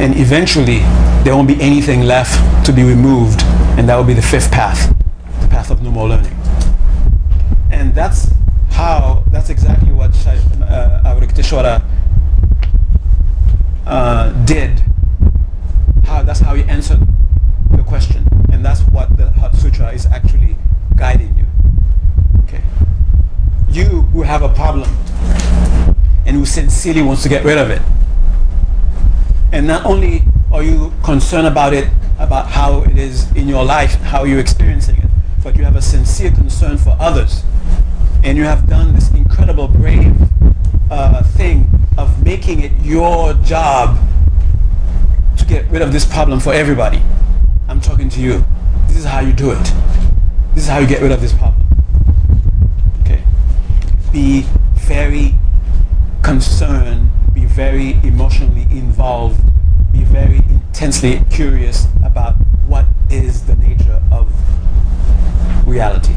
And eventually, there won't be anything left to be removed, and that will be the fifth path, the path of no more learning. And that's how, that's exactly what uh, Avalokiteshvara uh, did. How, that's how he answered question. And that's what the Heart Sutra is actually guiding you. Okay. You who have a problem and who sincerely wants to get rid of it. And not only are you concerned about it, about how it is in your life, how you're experiencing it, but you have a sincere concern for others. And you have done this incredible brave uh, thing of making it your job to get rid of this problem for everybody. I'm talking to you. This is how you do it. This is how you get rid of this problem. Okay. Be very concerned, be very emotionally involved, be very intensely curious about what is the nature of reality.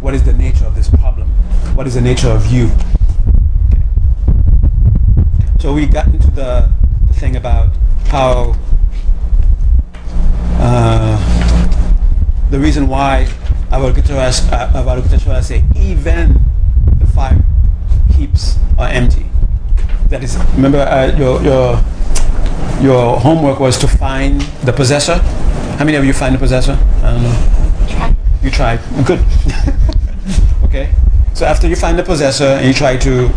What is the nature of this problem? What is the nature of you? Okay. So we got into the, the thing about how the reason why Avalokiteshvara say even the five heaps are empty. That is, remember uh, your, your, your homework was to find the possessor. How many of you find the possessor? I don't know. Try. You tried. Good. okay. So after you find the possessor and you try to,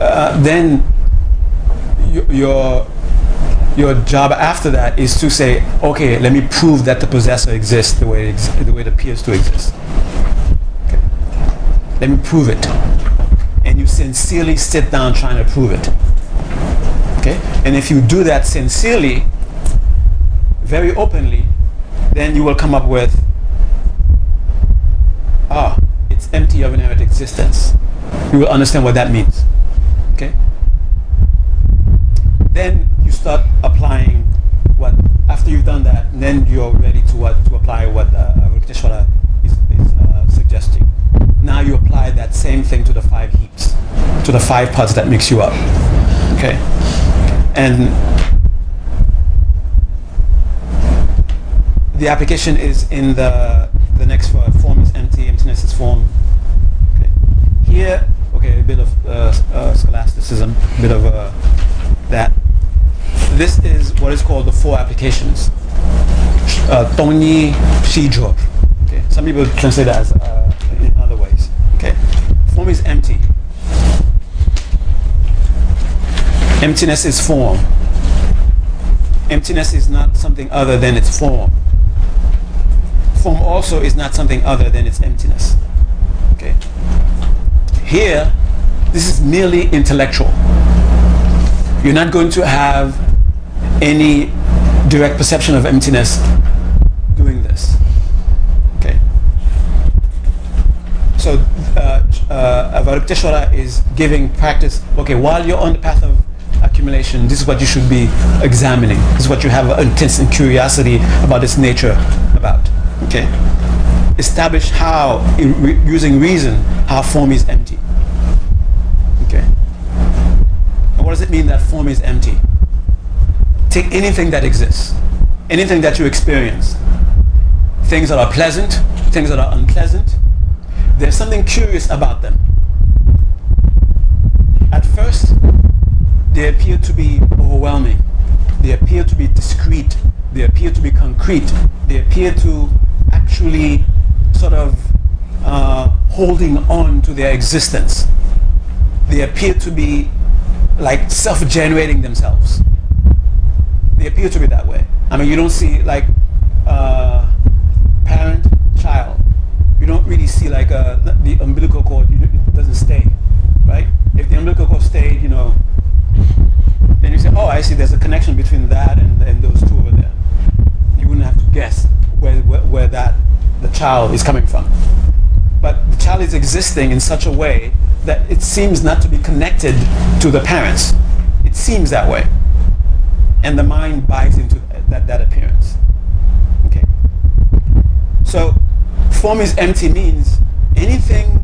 uh, then your your job after that is to say, okay, let me prove that the possessor exists the way it, ex- the way it appears to exist. Okay. Let me prove it. And you sincerely sit down trying to prove it. Okay? And if you do that sincerely, very openly, then you will come up with, ah, it's empty of inherent existence. You will understand what that means. Okay? Then start applying what, after you've done that, then you're ready to what to apply what uh, is, is uh, suggesting. Now you apply that same thing to the five heaps, to the five parts that makes you up. Okay? And the application is in the the next. Form is empty, emptiness is form. Okay. Here, okay, a bit of uh, uh, scholasticism, a bit of uh. This is what is called the four applications. Uh, Tongyi Shijor. Okay. Some people translate that as uh, in other ways. Okay. Form is empty. Emptiness is form. Emptiness is not something other than its form. form also is not something other than its emptiness. Okay. Here, this is merely intellectual. You're not going to have any direct perception of emptiness doing this. Okay. So uh, uh, Avalokiteshvara is giving practice. Okay, while you're on the path of accumulation, this is what you should be examining. This is what you have intense curiosity about its nature about. Okay. Establish how, re- using reason, how form is empty. Okay. And what does it mean that form is empty? Take anything that exists, anything that you experience, things that are pleasant, things that are unpleasant. There's something curious about them. At first, they appear to be overwhelming. They appear to be discrete. They appear to be concrete. They appear to actually sort of uh, holding on to their existence. They appear to be like self-generating themselves. They appear to be that way. I mean, you don't see like uh, parent, child. You don't really see like uh, the umbilical cord. It doesn't stay, right? If the umbilical cord stayed, you know, then you say, oh, I see. There's a connection between that and, and those two over there. You wouldn't have to guess where, where, where that the child is coming from. But the child is existing in such a way that it seems not to be connected to the parents. It seems that way. And the mind buys into uh, that, that appearance. Okay. So form is empty means anything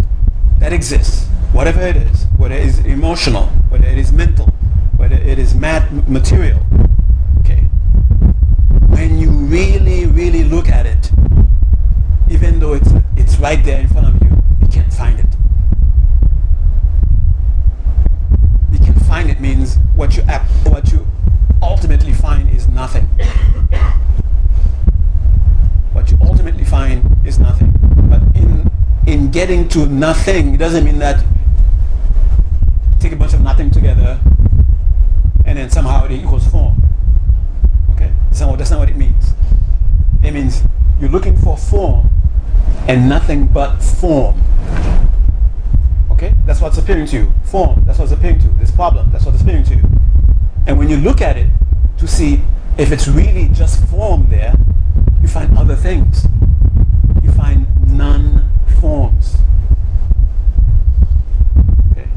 that exists, whatever it is, whether it is emotional, whether it is mental, whether it is mat- material, okay. When you really, really look at it, even though it's it's right there in front of you, you can't find it. You can find it means what you what you ultimately find is nothing. What you ultimately find is nothing. But in in getting to nothing, it doesn't mean that take a bunch of nothing together and then somehow it equals form. Okay? That's not, that's not what it means. It means you're looking for form and nothing but form. Okay? That's what's appearing to you. Form. That's what's appearing to you. This problem. That's what's appearing to you. And when you look at it to see if it's really just form there, you find other things. You find non-forms. Okay?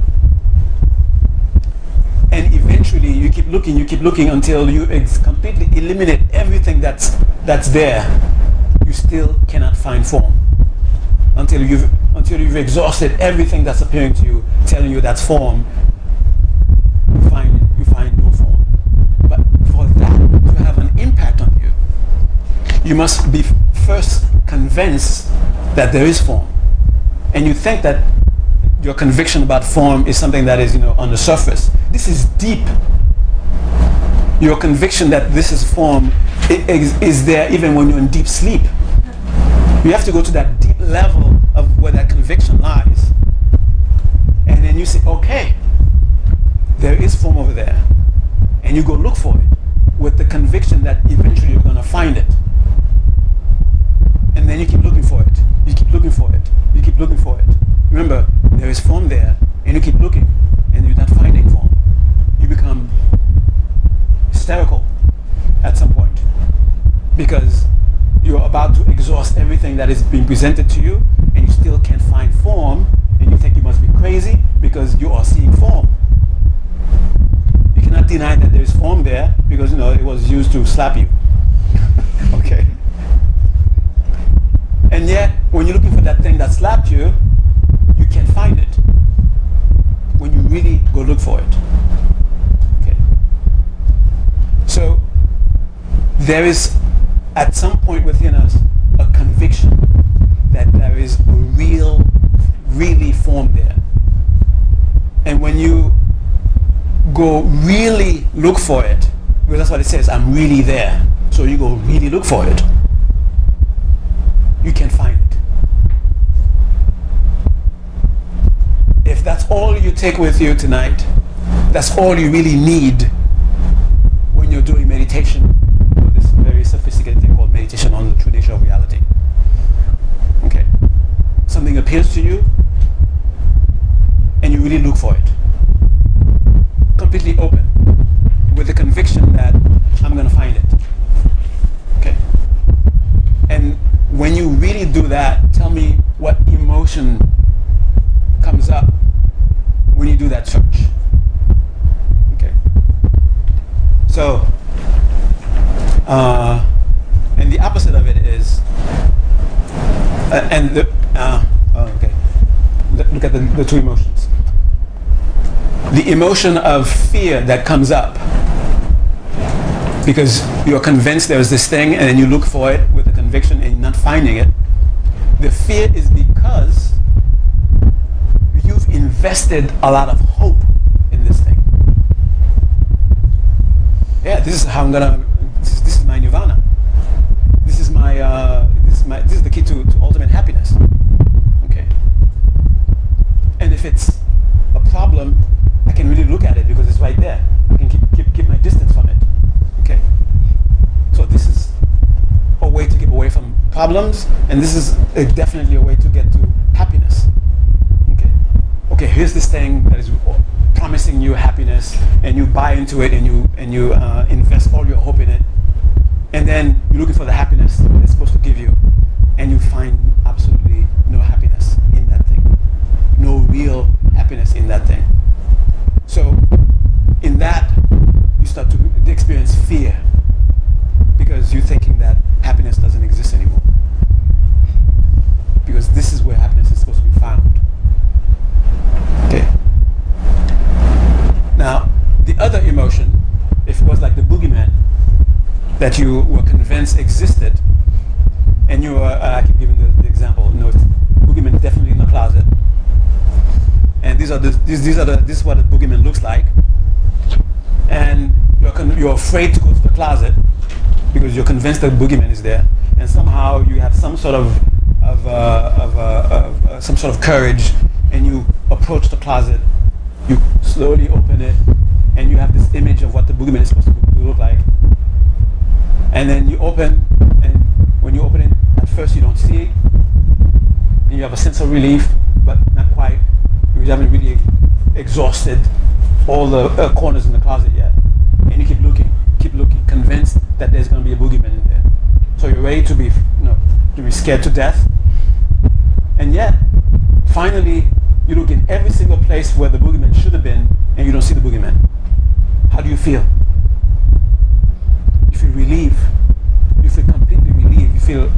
And eventually you keep looking, you keep looking until you ex- completely eliminate everything that's, that's there. You still cannot find form until you've until you've exhausted everything that's appearing to you, telling you that's form. You find you find no form. But for that to have an impact on you, you must be first convinced that there is form, and you think that your conviction about form is something that is you know on the surface. This is deep. Your conviction that this is form is, is there even when you're in deep sleep. You have to go to that deep level of where that conviction lies. And then you say, okay, there is form over there. And you go look for it with the conviction that eventually you're going to find it. Then you keep looking for it. You keep looking for it. You keep looking for it. Remember, there is form there, and you keep looking, and you're not finding form. You become hysterical at some point because you're about to exhaust everything that is being presented to you and you still can't find form and you think you must be crazy because you are seeing form. You cannot deny that there is form there because you know it was used to slap you. okay. And yet when you're looking for that thing that slapped you, you can't find it. When you really go look for it. Okay. So there is at some point within us a conviction that there is a real, really form there. And when you go really look for it, because that's what it says, I'm really there. So you go really look for it. You can find it. If that's all you take with you tonight, that's all you really need when you're doing meditation this very sophisticated thing called meditation on the true nature of reality. Okay. Something appeals to you and you really look for it. Completely open with the conviction that I'm going to find it. Okay? And when you really do that, tell me what emotion comes up when you do that search. Okay? So, uh, and the opposite of it is, uh, and the, uh, oh, okay, look at the, the two emotions. The emotion of fear that comes up because you're convinced there's this thing and then you look for it with a conviction not finding it. The fear is because you've invested a lot of hope in this thing. Yeah, this is how I'm gonna. This is, this is my nirvana. This is my. Uh, this is my. This is the key to, to ultimate happiness. Okay. And if it's a problem, I can really look at it because it's right there. I can keep keep keep my distance from it. Okay. So this is a way to keep away from problems, and this is a, definitely a way to get to happiness. Okay. Okay. Here's this thing that is promising you happiness, and you buy into it, and you and you uh, invest all your hope in it, and then you're looking for the happiness that it's supposed to give you, and you find absolutely no happiness in that thing, no real happiness in that thing. So, in that, you start to experience fear because you're thinking that happiness doesn't exist anymore. Because this is where happiness is supposed to be found. Okay. Now, the other emotion, if it was like the boogeyman that you were convinced existed, and you were, uh, I keep giving the, the example, you know, boogeyman definitely in the closet, and these are the, these, these are the, this is what a boogeyman looks like, and you're, con- you're afraid to go to the closet because you're convinced that boogeyman is there, and somehow you have some sort of of, uh, of, uh, of uh, some sort of courage, and you approach the closet, you slowly open it, and you have this image of what the boogeyman is supposed to look like, and then you open, and when you open it, at first you don't see it, and you have a sense of relief, but not quite. You haven't really exhausted all the uh, corners in the closet yet, and you keep looking, keep looking, convinced that there's going to be a boogeyman in there. So you're ready to be, you know, to be scared to death, and yet, finally, you look in every single place where the boogeyman should have been, and you don't see the boogeyman. How do you feel? Relief. You feel completely relieved. You feel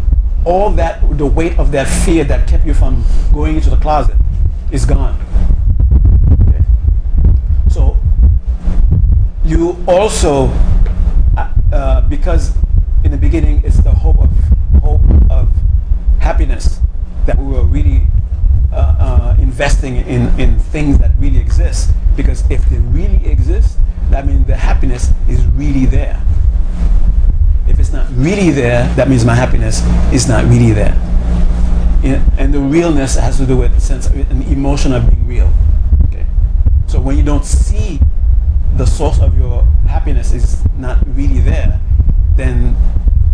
all that, the weight of that fear that kept you from going into the closet is gone. Okay. So you also, uh, uh, because in the beginning it's the hope of hope of happiness that we were really uh, uh, investing in, in things that really exist. Because if they really exist, that means the happiness is really there. It's not really there, that means my happiness is not really there. And the realness has to do with sense, an emotion of being real. Okay. So when you don't see the source of your happiness is not really there, then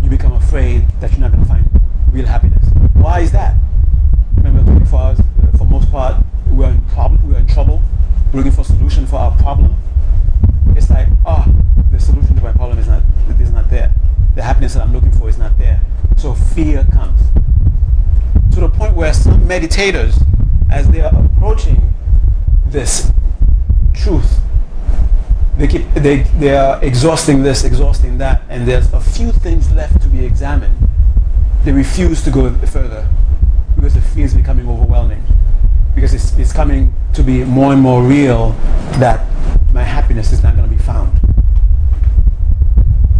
you become afraid that you're not going to find real happiness. Why is that? Remember, 24 hours, uh, for most part, we're in, prob- we're in trouble, we're looking for a solution for our problem. It's like, oh, the solution to my problem is not, is not there. The happiness that I'm looking for is not there. So fear comes. To the point where some meditators, as they are approaching this truth, they keep they, they are exhausting this, exhausting that, and there's a few things left to be examined. They refuse to go further because the fear is becoming overwhelming. Because it's, it's coming to be more and more real that my happiness is not going to be found.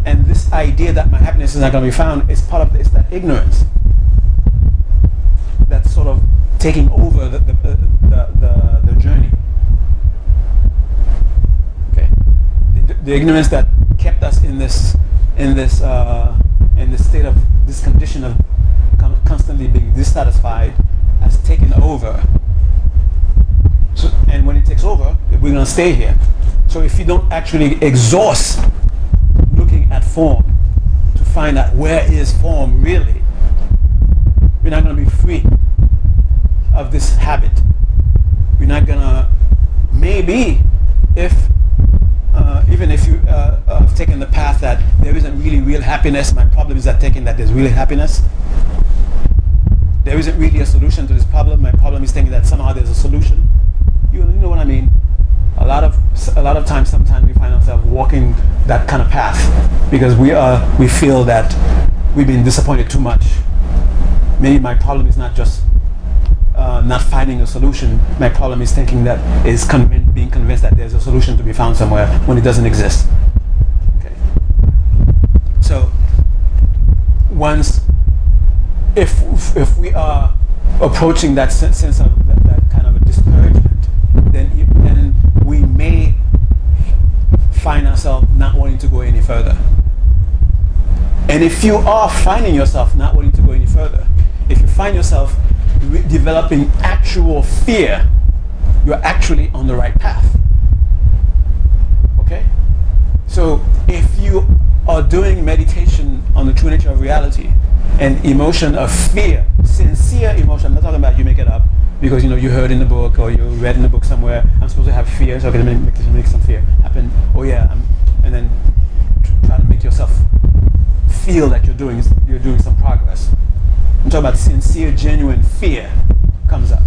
And this idea that my happiness is not going to be found is part of it's that ignorance that's sort of taking over the, the, the, the, the journey. Okay, the, the ignorance that kept us in this in this uh, in this state of this condition of constantly being dissatisfied has taken over. So, and when it takes over, we're gonna stay here. So if you don't actually exhaust looking at form to find out where is form really, we're not gonna be free of this habit. We're not gonna, maybe, if uh, even if you uh, uh, have taken the path that there isn't really real happiness, my problem is that thinking that there's really happiness. There isn't really a solution to this problem. My problem is thinking that somehow there's a solution. You, you know what I mean? A lot of a lot of times, sometimes we find ourselves walking that kind of path because we are we feel that we've been disappointed too much. Maybe my problem is not just uh, not finding a solution. My problem is thinking that is convin- being convinced that there's a solution to be found somewhere when it doesn't exist. Okay. So once, if if we are approaching that sense of that, that kind of a discouragement, then may find ourselves not wanting to go any further. And if you are finding yourself not wanting to go any further, if you find yourself re- developing actual fear, you're actually on the right path. Okay? So if you are doing meditation on the true nature of reality and emotion of fear, sincere emotion, I'm not talking about you make it up because you know you heard in the book or you read in the book somewhere, I'm supposed to have fear, so let me make, make some fear happen. Oh yeah, I'm, and then try to make yourself feel that you're doing you're doing some progress. I'm talking about sincere, genuine fear comes up.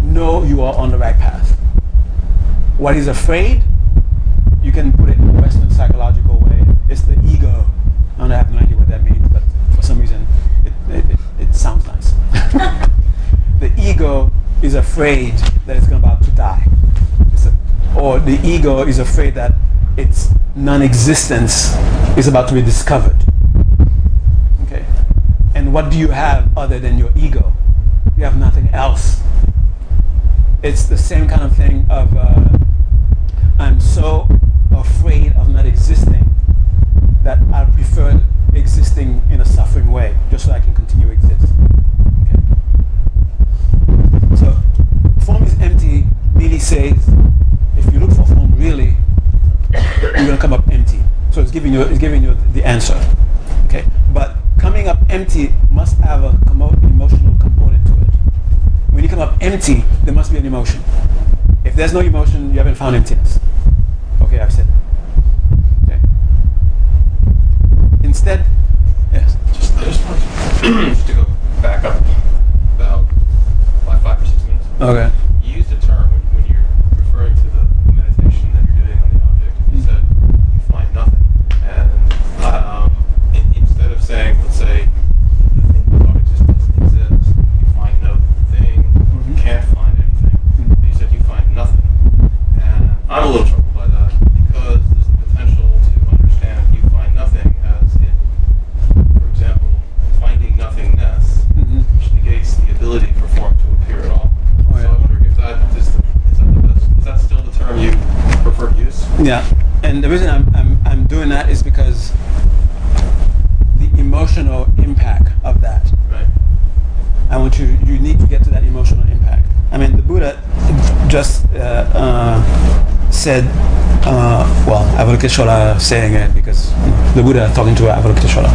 Know you are on the right path. What is afraid, you can put it in a Western psychological way. It's the ego. I don't have no idea what that means, but for some reason it, it, it, it sounds nice. the ego is afraid that it's about to die. Or the ego is afraid that its non-existence is about to be discovered. Okay? And what do you have other than your ego? You have nothing else. It's the same kind of thing of uh, I'm so afraid of not existing that I prefer existing in a suffering way just so I can continue to exist. Okay? So form is really says if you look for home really you're going to come up empty. So it's giving you it's giving you the answer. Okay, but coming up empty must have a emotional component to it. When you come up empty, there must be an emotion. If there's no emotion, you haven't found emptiness. Okay, I've said. Okay. Instead, yes. Just, I just want to go back up about like five or six minutes. Okay. You used a term when, when you're referring to the meditation that you're doing on the object. You Mm. said you find nothing, and um, in, instead of saying, let's say, the thing of object just doesn't exist, you find no thing, or you Mhm. can't find anything. Mhm. You said you find nothing, and I'm a little troubled by that because there's the potential to understand you find nothing as in, for example, finding nothingness Mhm. which negates the ability for form to appear at all. Oh, yeah. So I wonder if that is, the, is that the best, is that still the term you prefer to use? Yeah, and the reason I'm, I'm, I'm doing that is because the emotional impact of that. Right. I want you, you need to get to that emotional impact. I mean, the Buddha just uh, uh, said, uh, well, Avalokiteshvara saying it because the Buddha talking to Avalokiteshvara.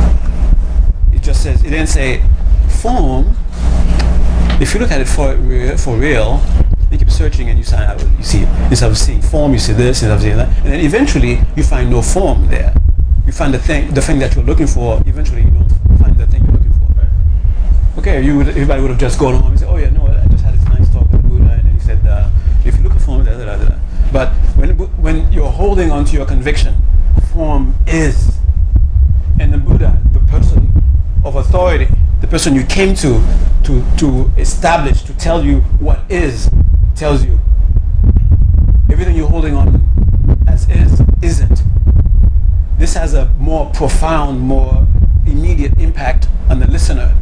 It just says, it didn't say form. If you look at it for, for real, searching and you, see, you see, instead of seeing form, you see this, instead of seeing that. And then eventually you find no form there. You find the thing, the thing that you're looking for, eventually you don't find the thing you're looking for. Okay, you would, everybody would have just gone home and said, oh yeah, no, I just had this nice talk with Buddha, and then he said, uh, if you look at form, da, da, da, da. But when, when you're holding on to your conviction, form is, and the Buddha, the person of authority, the person you came to, to, to establish, to tell you what is, tells you everything you're holding on as is, isn't. This has a more profound, more immediate impact on the listener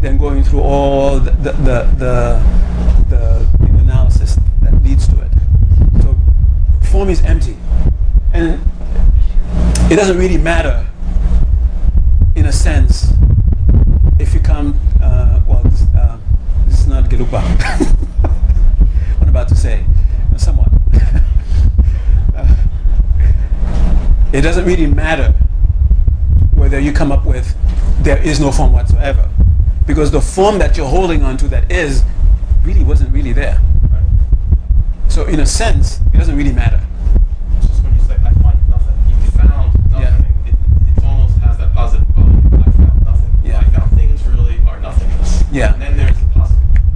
than going through all the, the, the, the, the, analysis that leads to it. So form is empty. And it doesn't really matter, in a sense, if you come, uh, well, this, uh, this is not Gelugpa. about to say, somewhat. Uh, it doesn't really matter whether you come up with there is no form whatsoever because the form that you're holding onto that is really wasn't really there. So in a sense, it doesn't really matter. It's just when you say, I find nothing, you found nothing, Yeah. it, it almost has that positive quality. I found nothing. Yeah. I found things really are nothingness. Yeah. And then there's the poss-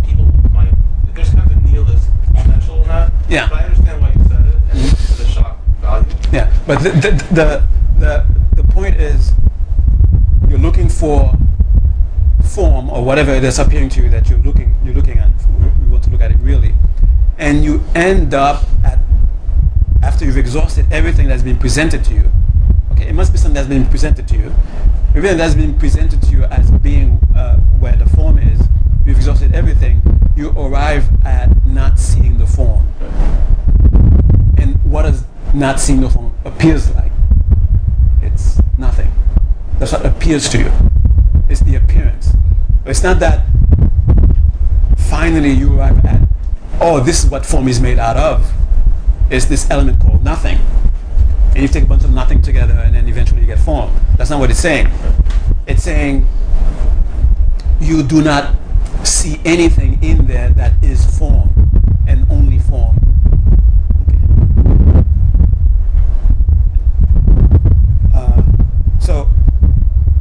people might, there's kind of a nihilist potential in that. Yeah. But I understand why you said it, and it's the shock value. Yeah, but the the the the, the point is, you're looking for form or whatever it is appearing to you that you're looking you're looking at. We want to look at it really, and you end up at after you've exhausted everything that's been presented to you. Okay, it must be something that's been presented to you. Everything that's been presented to you as being uh, where the form is. You've exhausted everything. You arrive at not seeing the form and what does not seeing the form appears like? It's nothing. That's what appears to you. It's the appearance. It's not that finally you arrive at, oh, this is what form is made out of. It's this element called nothing. And you take a bunch of nothing together and then eventually you get form. That's not what it's saying. It's saying you do not see anything in there that is form and only form. Uh, so,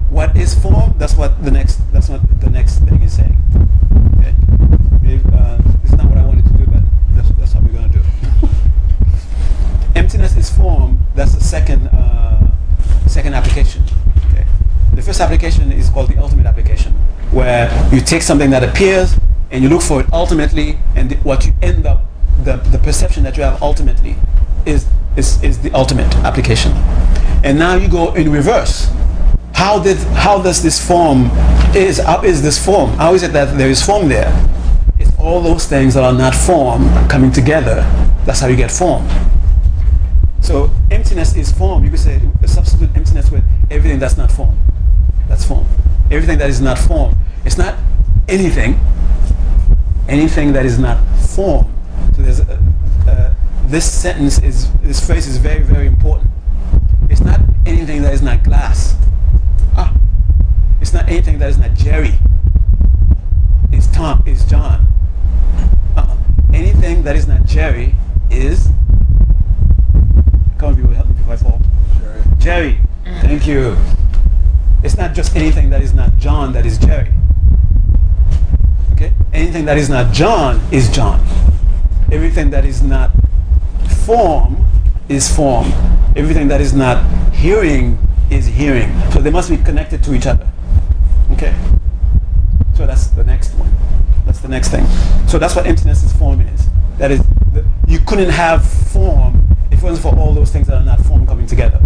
what is form? That's what the next. That's what the next thing is saying. Okay. Maybe, uh, it's not what I wanted to do, but that's, that's what we're going to do. Emptiness is form. That's the second uh, second application. Okay. The first application is called the ultimate application, where you take something that appears and you look for it ultimately, and what you end up, the, the perception that you have ultimately, is, is, is the ultimate application. And now you go in reverse. How did how does this form is is this form? How is it that there is form there? It's all those things that are not form coming together. That's how you get form. So emptiness is form. You could say substitute emptiness with everything that's not form. That's form. Everything that is not form. It's not anything. Anything that is not form. So there's a, uh, this sentence is this phrase is very very important. It's not anything that is not glass. Ah, it's not anything that is not Jerry. It's Tom. It's John. Uh-uh. Anything that is not Jerry is. Come on, people, help me before I fall. Sure. Jerry. Thank you. It's not just anything that is not John that is Jerry. Anything that is not John is John. Everything that is not form is form. Everything that is not hearing is hearing. So they must be connected to each other. Okay? So that's the next one. That's the next thing. So that's what emptiness is form is. That is, the, you couldn't have form if it wasn't for all those things that are not form coming together.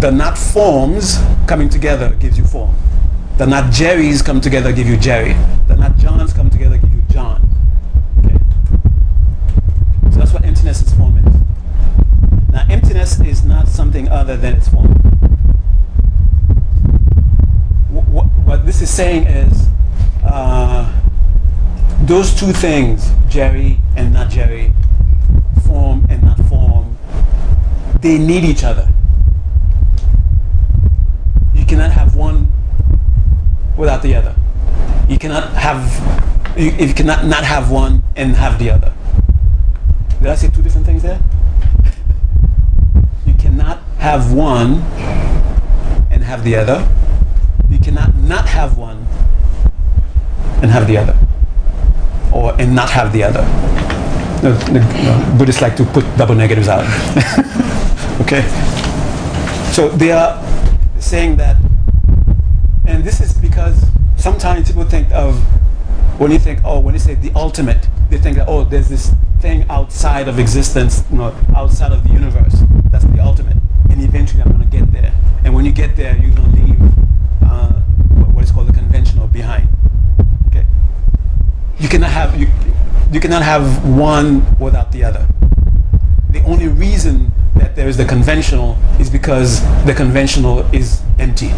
The not forms coming together gives you form. The not Jerry's come together give you Jerry. The not Johns come together give you John. Okay? So that's what emptiness is form is. Now emptiness is not something other than its form. Wh- wh- what this is saying is uh, those two things, Jerry and not Jerry, form and not form, they need each other. You cannot have one without the other. You cannot have you, you cannot not have one and have the other. Did I say two different things there? You cannot have one and have the other. You cannot not have one and have the other. Or and not have the other. The, Buddhists like to put double negatives out. okay? So they are saying that, and this is because sometimes people think of, when you think, oh, when you say the ultimate, they think that, oh, there's this thing outside of existence, you know, outside of the universe. That's the ultimate. And eventually I'm going to get there. And when you get there, you're going to leave uh, what- is called the conventional behind. Okay? You cannot have you, you cannot have one without the other. The only reason that there is the conventional is because the conventional is empty.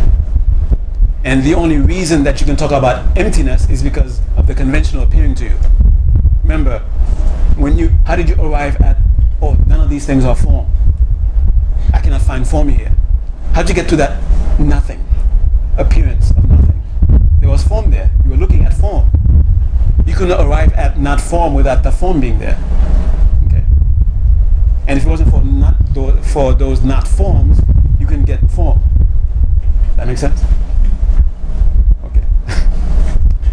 And the only reason that you can talk about emptiness is because of the conventional appearing to you. Remember, when you how did you arrive at oh none of these things are form. I cannot find form here. How did you get to that nothing? Appearance of nothing. There was form there. You were looking at form. you couldn't arrive at not form without the form being there. Okay. And if it wasn't for not for those not forms, you couldn't get form. That makes sense?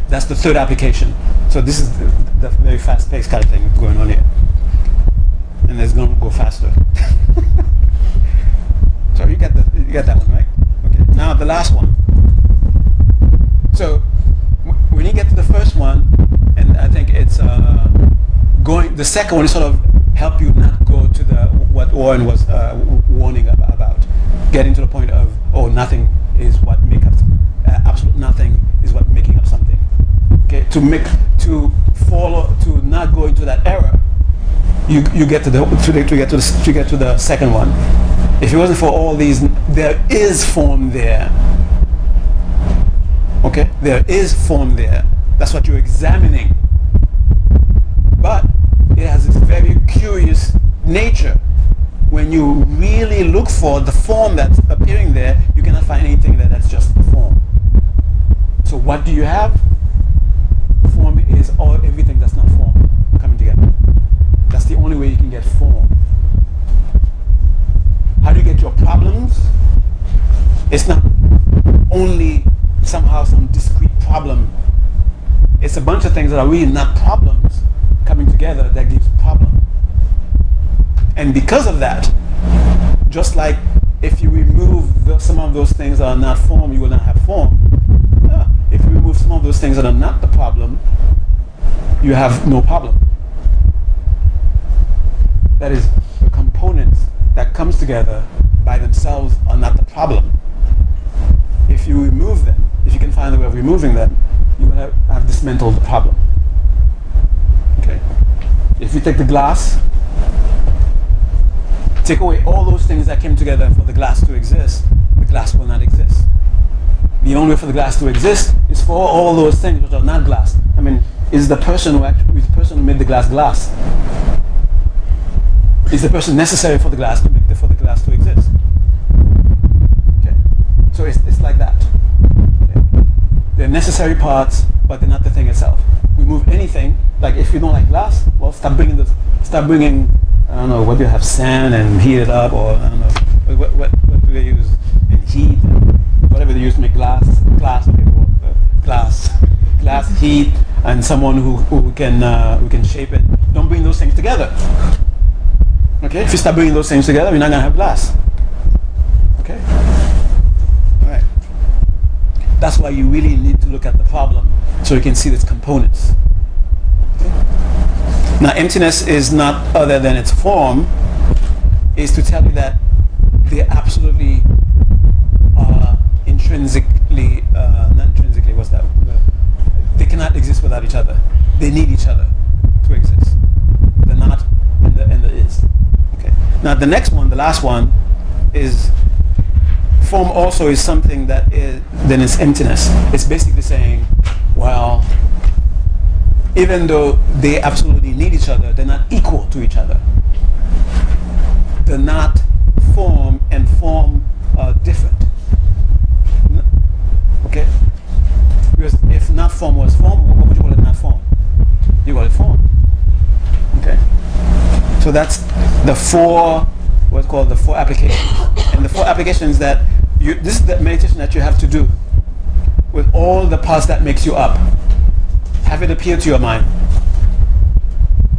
That's the third application. So this is the, the very fast-paced kind of thing going on here. And it's going to go faster. so you get the you get that one, right? Okay. Now the last one. So when you get to the first one, and I think it's uh, going. The second one is sort of help you not go to the what Warren was uh, warning about, getting to the point of oh nothing is what make up uh, absolute nothing is what making up something. Okay, to make to follow to not go into that error, you you get to the to, the, to get to the to get to the second one. If it wasn't for all these, there is form there. Okay, there is form there. That's what you're examining. But it has this very curious nature. When you really look for the form that's appearing there, you cannot find anything there that's just form. So what do you have? Form is all everything that's not form coming together. That's the only way you can get form. How do you get your problems? It's not only somehow some discrete problem. It's a bunch of things that are really not problems coming together that gives problem. And because of that, just like if you remove the, some of those things that are not form, you will not have form. Yeah. If you remove some of those things that are not the problem, you have no problem. That is, the components that comes together by themselves are not the problem. If you remove them, if you can find a way of removing them, you will have, have dismantled the problem. Okay. If you take the glass, take away all those things that came together for the glass to exist, the glass will not exist. The only way for the glass to exist is for all those things which are not glass. I mean, is the person who actually, is the person who made the glass glass? Is the person necessary for the glass to make the, for the glass to exist? Okay. So it's, it's like that. Okay. They're necessary parts, but they're not the thing itself. Remove anything, like if you don't like glass, well, stop bringing the, stop bringing, I don't know, what do you have, sand and heat it up, or I don't know, what, what, what do they use? And heat, whatever they use to make glass, glass, uh, glass, glass, heat, and someone who, who can uh, who can shape it. Don't bring those things together. Okay, if you start bringing those things together, you're not gonna have glass. Okay. All right. That's why you really need to look at the problem so you can see its components. Now, emptiness is not other than its form, is to tell you that they absolutely are intrinsically, uh, not intrinsically, what's that? They cannot exist without each other. They need each other to exist. The not and the, and the is. Okay. Now, the next one, the last one, is form also is something that is then it's emptiness. It's basically saying, well, even though they absolutely need each other, they're not equal to each other. They're not form and form are different. Okay? Because if not form was form, what would you call it not form? You call it form. Okay? So that's the four, what's called the four applications. And the four applications that you, this is the meditation that you have to do with all the parts that makes you up. Have it appear to your mind.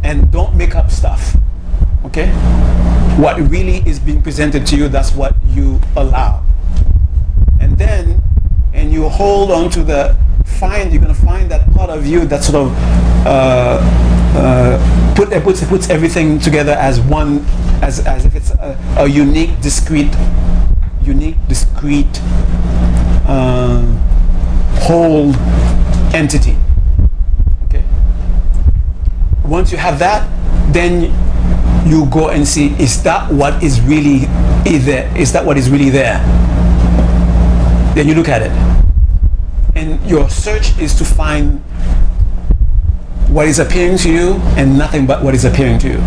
And don't make up stuff. Okay? What really is being presented to you, that's what you allow. And then, and you hold on to the, find, you're going to find that part of you that sort of uh, uh, put, it puts, it puts everything together as one, as, as if it's a, a unique, discrete, unique, discrete, uh, whole entity. Okay. Once you have that, then you go and see is that what is really there? Is that what is really there? Then you look at it, and your search is to find what is appearing to you and nothing but what is appearing to you.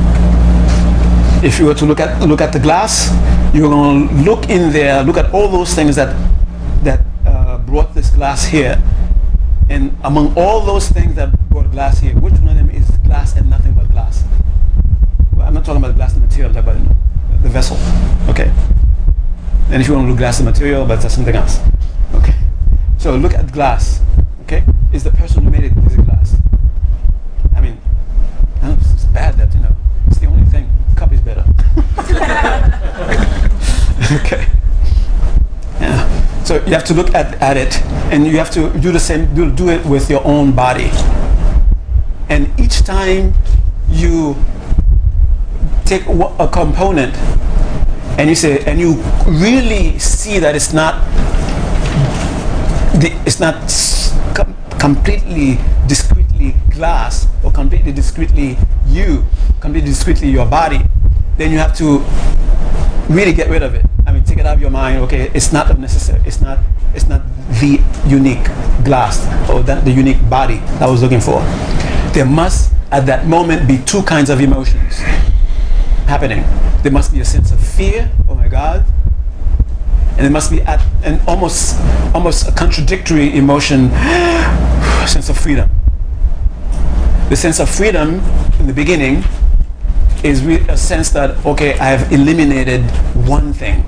If you were to look at look at the glass, you're going to look in there, look at all those things that that brought this glass here, and among all those things that brought glass here. Which one of them is glass and nothing but glass? Well, I'm not talking about the glass the material, about the vessel. Okay. And if you want to look glass the material, but that's something else. Okay. So look at glass. Okay. Is the person who made it is it glass? I mean, it's bad that you know it's the only thing. Cup is better. okay. You have to look at, at it, and you have to do the same. Do, do it with your own body. And each time you take a component and you say, and you really see that it's not, it's not com- completely discretely glass or completely discretely you, completely discretely your body, then you have to really get rid of it. I mean, take it out of your mind. Okay, it's not necessary. It's not. It's not the unique glass or the unique body I was looking for. There must, at that moment, be two kinds of emotions happening. There must be a sense of fear. Oh my God. And there must be at, an almost, almost a contradictory emotion, sense of freedom. The sense of freedom in the beginning is a sense that okay, I have eliminated one thing.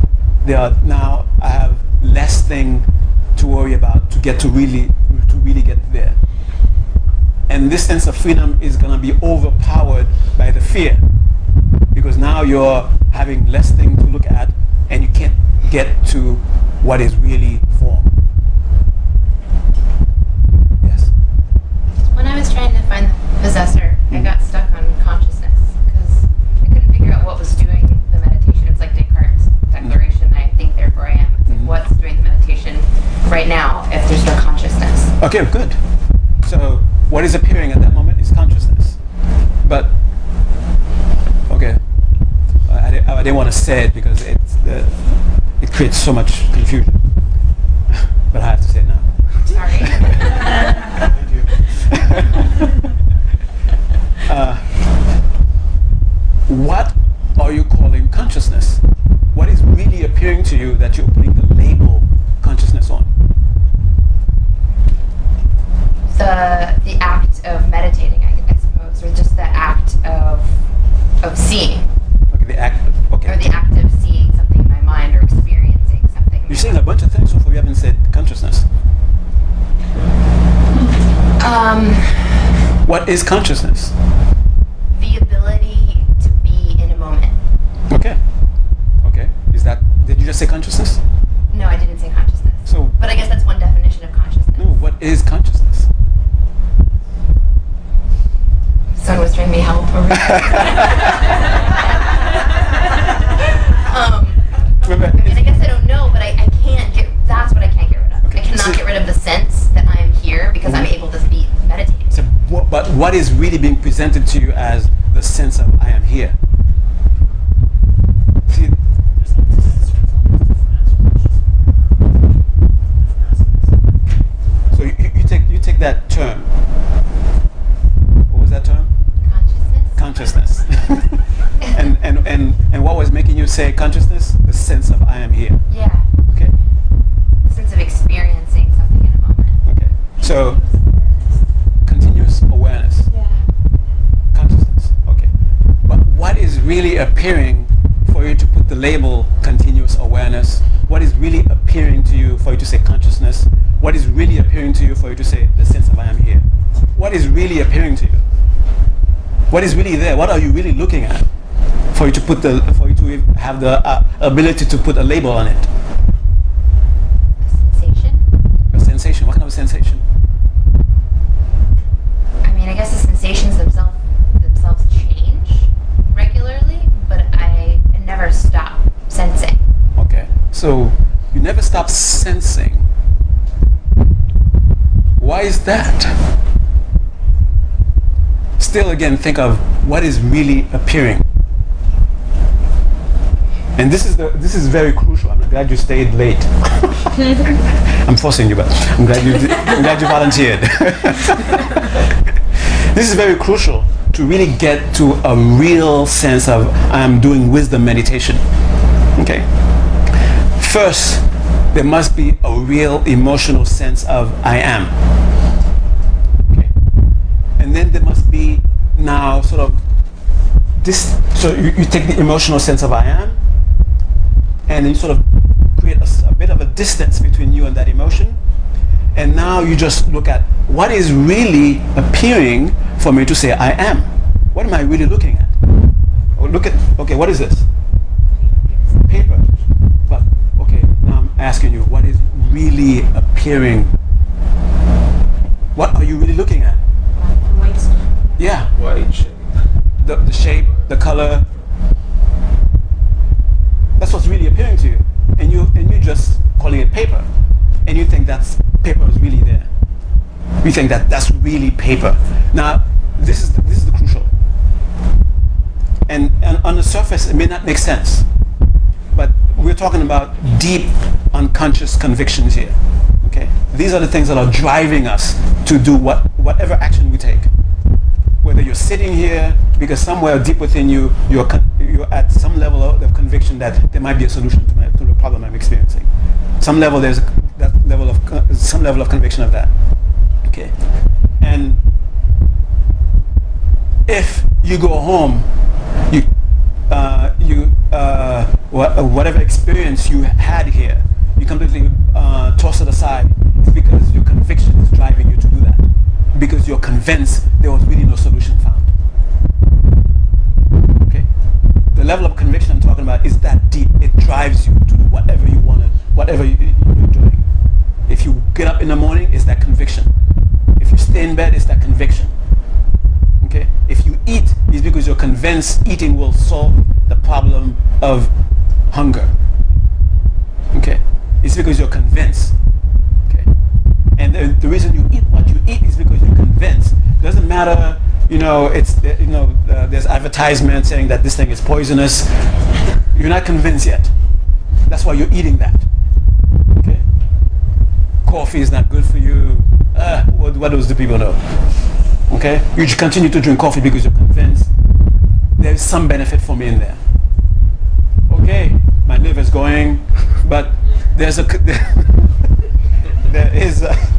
There are now I have less thing to worry about to get to really to really get there. And this sense of freedom is gonna be overpowered by the fear. Because now you're having less thing to look at and you can't get to what is really form. Yes. When I was trying to find the possessor, I got stuck on consciousness because I couldn't figure out what was doing the meditation. It's like Descartes' declaration, I think, therefore I am. It's like, what's doing the meditation right now if there's no consciousness? Okay, good. So what is appearing at that moment is consciousness. But okay, I, di- I didn't want to say it because it's uh, it creates so much confusion. but I have to say it now. Sorry. Uh, what are you calling consciousness? What is really appearing to you that you're putting the label consciousness on? the the act of meditating, I, I suppose, or just the act of of seeing, Okay, the act. Okay. or the act of seeing something in my mind or experiencing something. in You're my saying a bunch of things so far. You haven't said consciousness. Um, What is consciousness? the ability to be in a moment. Okay. Okay. Is that? Did you just say consciousness? No, I didn't say consciousness. So But I guess that's one definition of consciousness. no. What is consciousness? Someone was trying to be help over um, Remember, I mean, I guess I don't know, but I, I can't get. That's what I can't get rid of. Okay, I cannot so- get rid of the sense that I am here because I'm able to be meditating. So, what, is really being presented to you as the sense of I am here? See, so you, you you take you take that term. What was that term? Consciousness. Consciousness. and, and and and what was making you say consciousness? The sense of I am here. Yeah. Okay. Sense of experiencing something in a moment. Okay. So continuous awareness. Yeah. consciousness. Okay. But what is really appearing for you to put the label continuous awareness? What is really appearing to you for you to say consciousness? What is really appearing to you for you to say the sense of I am here? What is really appearing to you? What is really there? What are you really looking at for you to put the for you to have the uh, ability to put a label on it? A sensation. A sensation. What kind of a sensation? I mean, I guess the sensations themselves themselves change regularly, but I, I never stop sensing. Okay. So you never stop sensing. Why is that? Still, again, think of what is really appearing. And this is the this is very crucial. I'm glad you stayed late. I'm forcing you, but I'm glad you I'm glad you volunteered. this is very crucial to really get to a real sense of I'm doing wisdom meditation. Okay. First, there must be a real emotional sense of I am. Okay. And then there must be now sort of this. So you, you take the emotional sense of I am, and you sort of create a bit of a distance between you and that emotion. And now you just look at what is really appearing for me to say I am. What am I really looking at? Oh, look at okay, what is this? Paper. But okay, now I'm asking you, what is really appearing? What are you really looking at? White shape. the, the shape, the color. That's what's really appearing to you, and you and you just calling it paper, and you think that's paper is really there. You think that that's really paper. Now, this is the, this is the crucial. And, and on the surface, it may not make sense, but we're talking about deep unconscious convictions here. Okay, these are the things that are driving us to do what whatever action we take whether you're sitting here because somewhere deep within you you're, you're at some level of, conviction that there might be a solution to, my, to the problem I'm experiencing. Some level there's that level of some level of conviction of that. Okay, and if you go home, you uh, you uh, whatever experience you had here, you completely uh, toss it aside. It's because your conviction is driving you to do that. Because you're convinced there was really no solution found. Okay, the level of conviction I'm talking about is that deep. It drives you to do whatever you want to, whatever you, you're doing. If you get up in the morning, it's that conviction. If you stay in bed, it's that conviction. Okay? If you eat, it's because you're convinced eating will solve the problem of hunger. Okay? It's because you're convinced. And the, the reason you eat what you eat is because you're convinced. It Doesn't matter, you know, it's you know, uh, there's advertisement saying that this thing is poisonous. You're not convinced yet. That's why you're eating that. Okay? Coffee is not good for you. Uh, what, what the people know? Okay? You continue to drink coffee because you're convinced there's some benefit for me in there. Okay, my liver's going, but there's a there is a,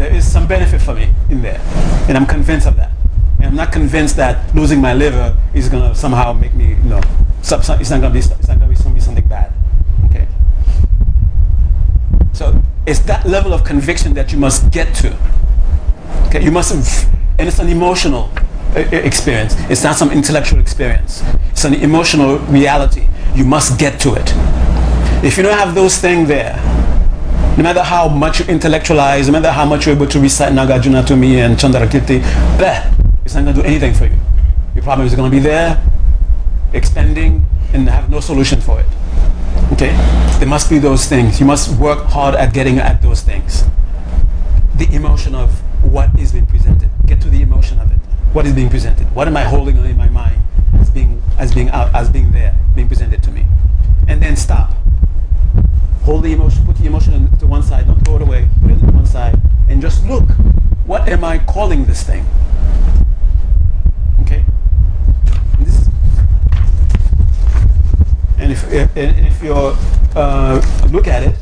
there is some benefit for me in there, and I'm convinced of that. And I'm not convinced that losing my liver is gonna somehow make me, you know, it's not gonna be it's not it's gonna be something bad. Okay. So it's that level of conviction that you must get to. Okay, you must, and it's an emotional experience. It's not some intellectual experience. It's an emotional reality. You must get to it. If you don't have those things there, no matter how much you intellectualize, no matter how much you're able to recite Nagarjuna to me and Chandrakirti, bleh, it's not going to do anything for you. Your problem is going to be there, expanding, and have no solution for it. Okay? There must be those things. You must work hard at getting at those things. The emotion of what is being presented. Get to the emotion of it. What is being presented? What am I holding in my mind as being as being out as being there, being presented to me? And then stop. Hold the emotion, put the emotion to one side, don't throw it away, put it to one side, and just look. What am I calling this thing? Okay? And this and if, if, if you uh, look at it,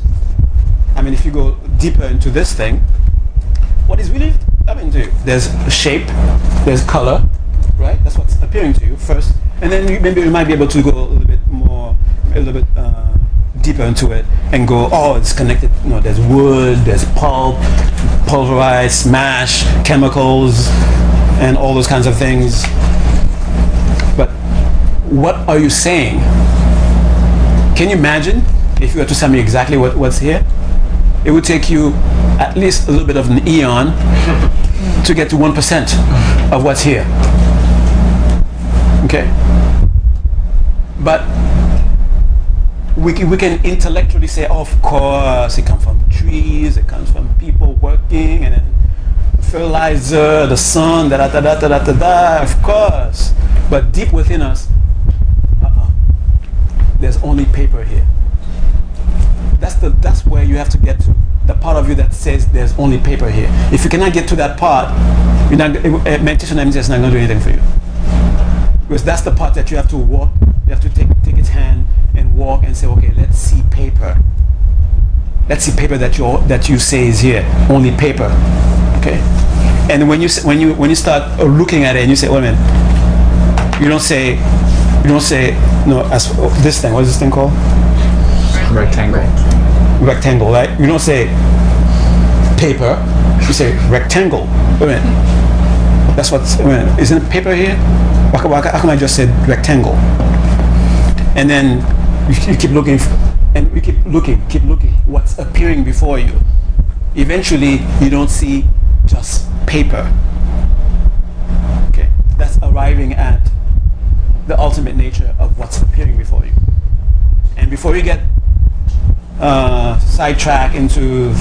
I mean, if you go deeper into this thing, what is really happening to you? There's shape, there's color, right? That's what's appearing to you first, and then you, maybe you might be able to go a little bit more, a little bit uh, deeper into it, and go, oh, it's connected. You know, there's wood, there's pulp, pulverized, smash, chemicals, and all those kinds of things. But what are you saying? Can you imagine if you were to tell me exactly what, what's here? It would take you at least a little bit of an eon to get to 1% of what's here. Okay? But we can, we can intellectually say, oh, of course, it comes from trees, it comes from people working, and fertilizer, the sun, da da da da da da da, of course. But deep within us, uh-uh, there's only paper here. That's the that's where you have to get to the part of you that says there's only paper here. If you cannot get to that part, you're not, uh, meditation it's not going to do anything for you. Because that's the part that you have to walk. You have to take take its hand and walk and say, okay, let's see paper. Let's see paper that you that you say is here. Only paper. Okay. And when you when you when you start uh, looking at it and you say, wait a minute, you don't say you don't say no as oh, this thing. What's this thing called? Rectangle. Rectangle, right? You don't say paper. You say rectangle. Wait a minute. That's what. Wait a minute. Isn't it paper here? Why, why, how come I just said rectangle? And then you, keep looking, and you keep looking, keep looking. What's appearing before you? Eventually, you don't see just paper. Okay, that's arriving at the ultimate nature of what's appearing before you. And before you get uh, sidetrack into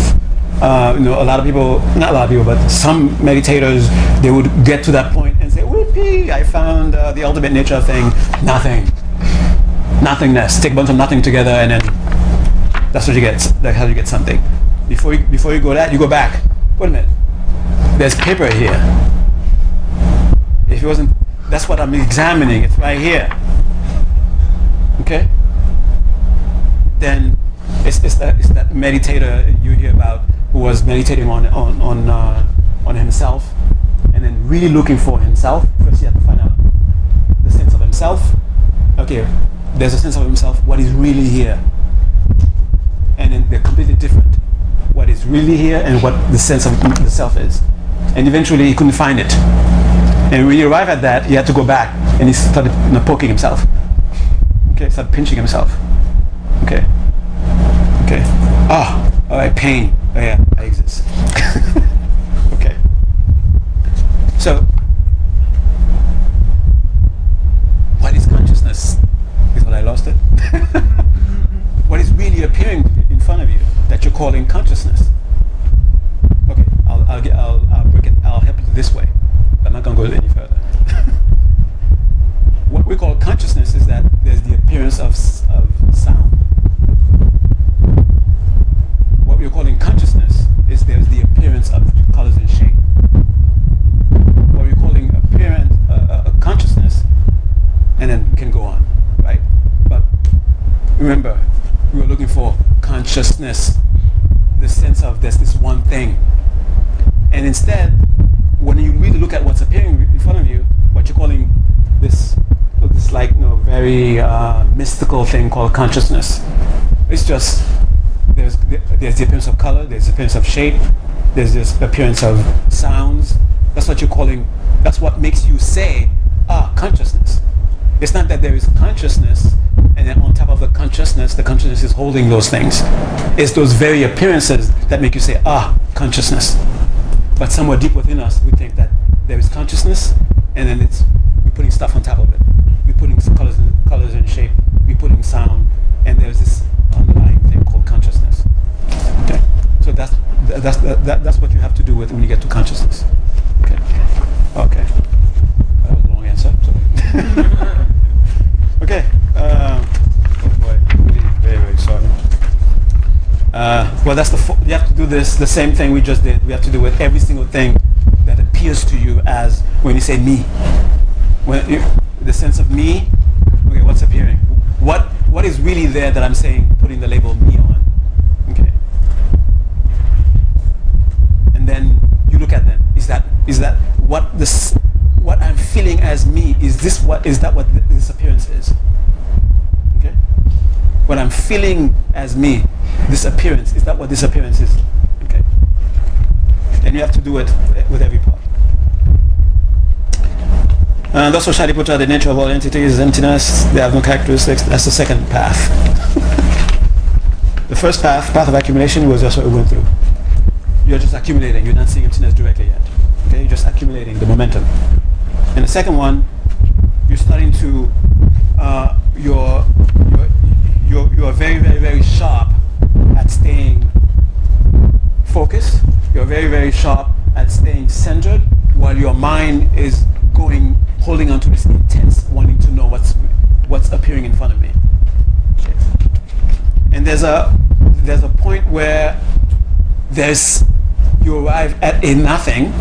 uh, you know a lot of people not a lot of people but some meditators they would get to that point and say whoopee I found uh, the ultimate nature of thing nothing nothingness take a bunch of nothing together and then that's what you get that's how you get something. Before you before you go that you go back. Wait a minute. There's paper here. If it wasn't that's what I'm examining. It's right here. Okay? Then it's, it's, that, it's that meditator you hear about who was meditating on on on, uh, on himself and then really looking for himself. First he had to find out the sense of himself. Okay there's a sense of himself what is really here and then they're completely different what is really here and what the sense of the self is and eventually he couldn't find it and when he arrived at that he had to go back and he started you know, poking himself okay started pinching himself Okay. Okay. Ah, all right, pain. Oh yeah, I exist. okay. So, what is consciousness? Is I lost it. what is really appearing in front of you that you're calling consciousness? Okay, I'll, I'll, get, I'll, I'll break it. I'll help you this way. I'm not gonna go any further. what we call consciousness is that there's the appearance of, of sound. What we're calling consciousness is there's the appearance of colors and shape. What we're calling appearance, uh, uh, consciousness, and then we can go on, right? But remember, we were looking for consciousness, the sense of there's this one thing. And instead, when you really look at what's appearing in front of you, what you're calling this, this like you know, very uh, mystical thing called consciousness, it's just there's there's the appearance of color, there's the appearance of shape, there's this appearance of sounds. That's what you're calling. That's what makes you say, ah, consciousness. It's not that there is consciousness, and then on top of the consciousness, the consciousness is holding those things. It's those very appearances that make you say, ah, consciousness. But somewhere deep within us, we think that there is consciousness, and then it's we're putting stuff on top of it. We're putting colors and colors and shape. We're putting sound, and there's this underlying thing called consciousness. Okay, so that's that's that, that's what you have to do with when you get to consciousness. Okay, okay. That was a long answer. Sorry. okay. Um, oh very very sorry. Uh, well, that's the you have to do this the same thing we just did. We have to do with every single thing that appears to you as when you say me. When you, the sense of me, okay, what's appearing? What what is really there that I'm saying, putting the label me on? Okay. And then you look at them. Is that is that what this I'm feeling as me? Is this what is that what this appearance is? Okay. What I'm feeling as me, this appearance, is that what this appearance is? Okay. And you have to do it with every part. And also Shariputra, the nature of all entities is emptiness. They have no characteristics. That's the second path. the first path, path of accumulation, was just what we went through. You're just accumulating. You're not seeing emptiness directly yet. Okay, you're just accumulating the momentum. And the second one, you're starting to, uh, you're, you're, you're, very, very, very sharp at staying focused. You're very, very sharp at staying centered while your mind is going, holding onto this intense wanting to know what's, what's appearing in front of me. And there's a, there's a point where there's, you arrive at a nothing,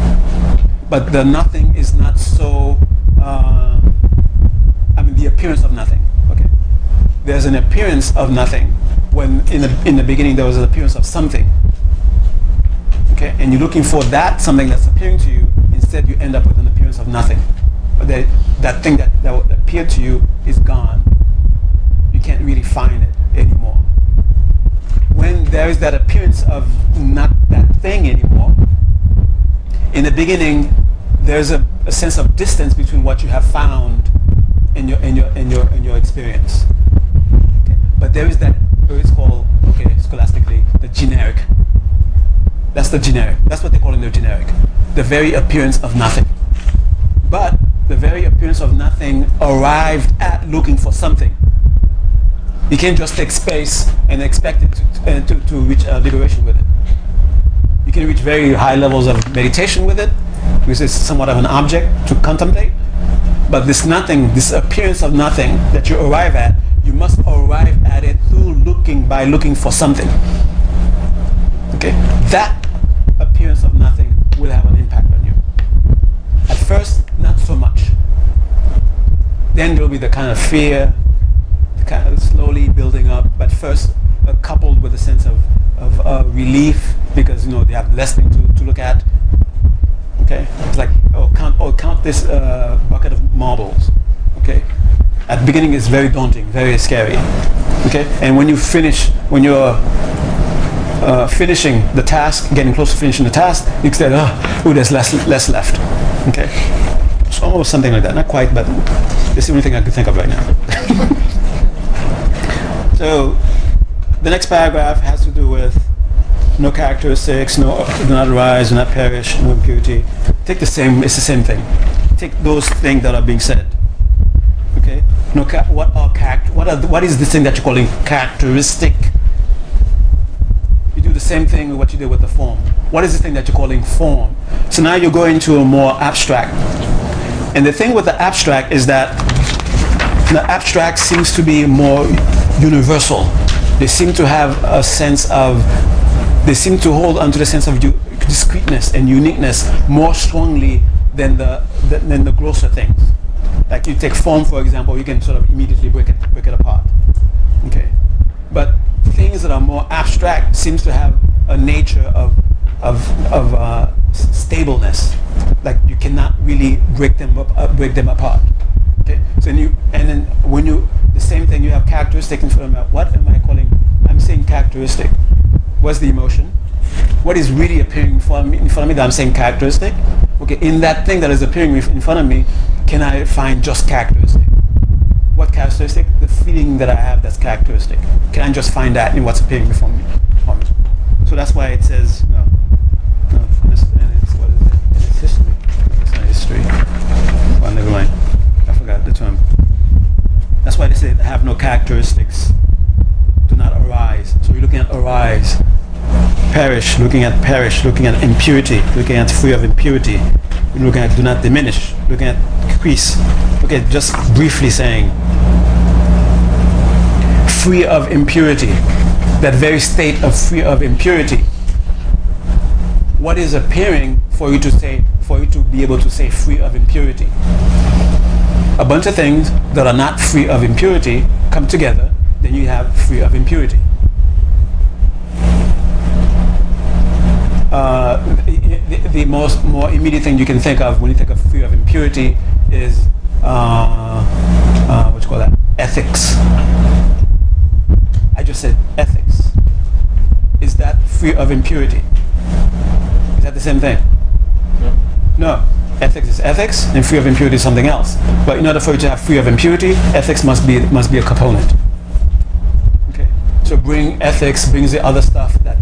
but the nothing is not so, uh, I mean, the appearance of nothing. Okay. There's an appearance of nothing when in the, in the beginning there was an appearance of something. Okay, and you're looking for that something that's appearing to you instead you end up with an appearance of nothing. But that, that thing that, that appeared to you is gone. You can't really find it anymore. When there is that appearance of not that thing anymore, in the beginning, there's a, a sense of distance between what you have found in your, in your, in your, in your experience. Okay. But there is that, it's called, okay, scholastically, the generic. That's the generic. That's what they call in the generic. The very appearance of nothing. But the very appearance of nothing arrived at looking for something. You can't just take space and expect it to, to, to reach uh, liberation with it. You can reach very high levels of meditation with it, which is somewhat of an object to contemplate. But this nothing, this appearance of nothing that you arrive at, you must arrive at it through looking, by looking for something. Okay? That appearance of nothing will have an impact on you. At first, not so much. Then there will be the kind of fear, kind of slowly building up, but first uh, coupled with a sense of, of uh, relief because you know they have less thing to, to look at. Okay, it's like oh count oh count this uh, bucket of marbles. Okay, at the beginning it's very daunting, very scary. Okay, and when you finish, when you're uh, finishing the task, getting close to finishing the task, you say, oh, there's less less left. Okay, so almost something like that. Not quite, but it's the only thing I can think of right now. So the next paragraph has to do with no characteristics, no do not arise, do not perish, no impurity. Take the same. It's the same thing. Take those things that are being said. Okay. No. What are character? What are what is this thing that you're calling characteristic? You do the same thing with what you did with the form. What is the thing that you're calling form? So now you're going to a more abstract. And the thing with the abstract is that the abstract seems to be more universal. They seem to have a sense of, they seem to hold onto the sense of discreteness and uniqueness more strongly than the, the, than the grosser things. Like you take form, for example, you can sort of immediately break it, break it apart. Okay. But things that are more abstract seems to have a nature of, of, of uh, stableness. Like you cannot really break them up, uh, break them apart. Okay. So you and then when you the same thing you have characteristic in front of me. What am I calling? I'm saying characteristic. What's the emotion? What is really appearing in front me, in front of me that I'm saying characteristic? Okay. In that thing that is appearing in front of me, can I find just characteristic? What characteristic? The feeling that I have that's characteristic. Can I just find that in what's appearing before me? So that's why it says no. No, and it's, what is it? It's history. It's not history. Well, never mind. I forgot the term. That's why they say have no characteristics. Do not arise. So you're looking at arise. Perish, looking at perish, looking at impurity, looking at free of impurity. Looking at do not diminish, looking at increase. Okay, just briefly saying free of impurity. That very state of free of impurity. What is appearing for you to say for you to be able to say free of impurity? A bunch of things that are not free of impurity come together, then you have free of impurity. Uh, the, the, most more immediate thing you can think of when you think of free of impurity is uh, uh, what you call that ethics. I just said ethics. Is that free of impurity? Is that the same thing? No ethics is ethics and free of impurity is something else. But in order for you to have free of impurity, ethics must be must be a component. Okay. So bring ethics brings the other stuff that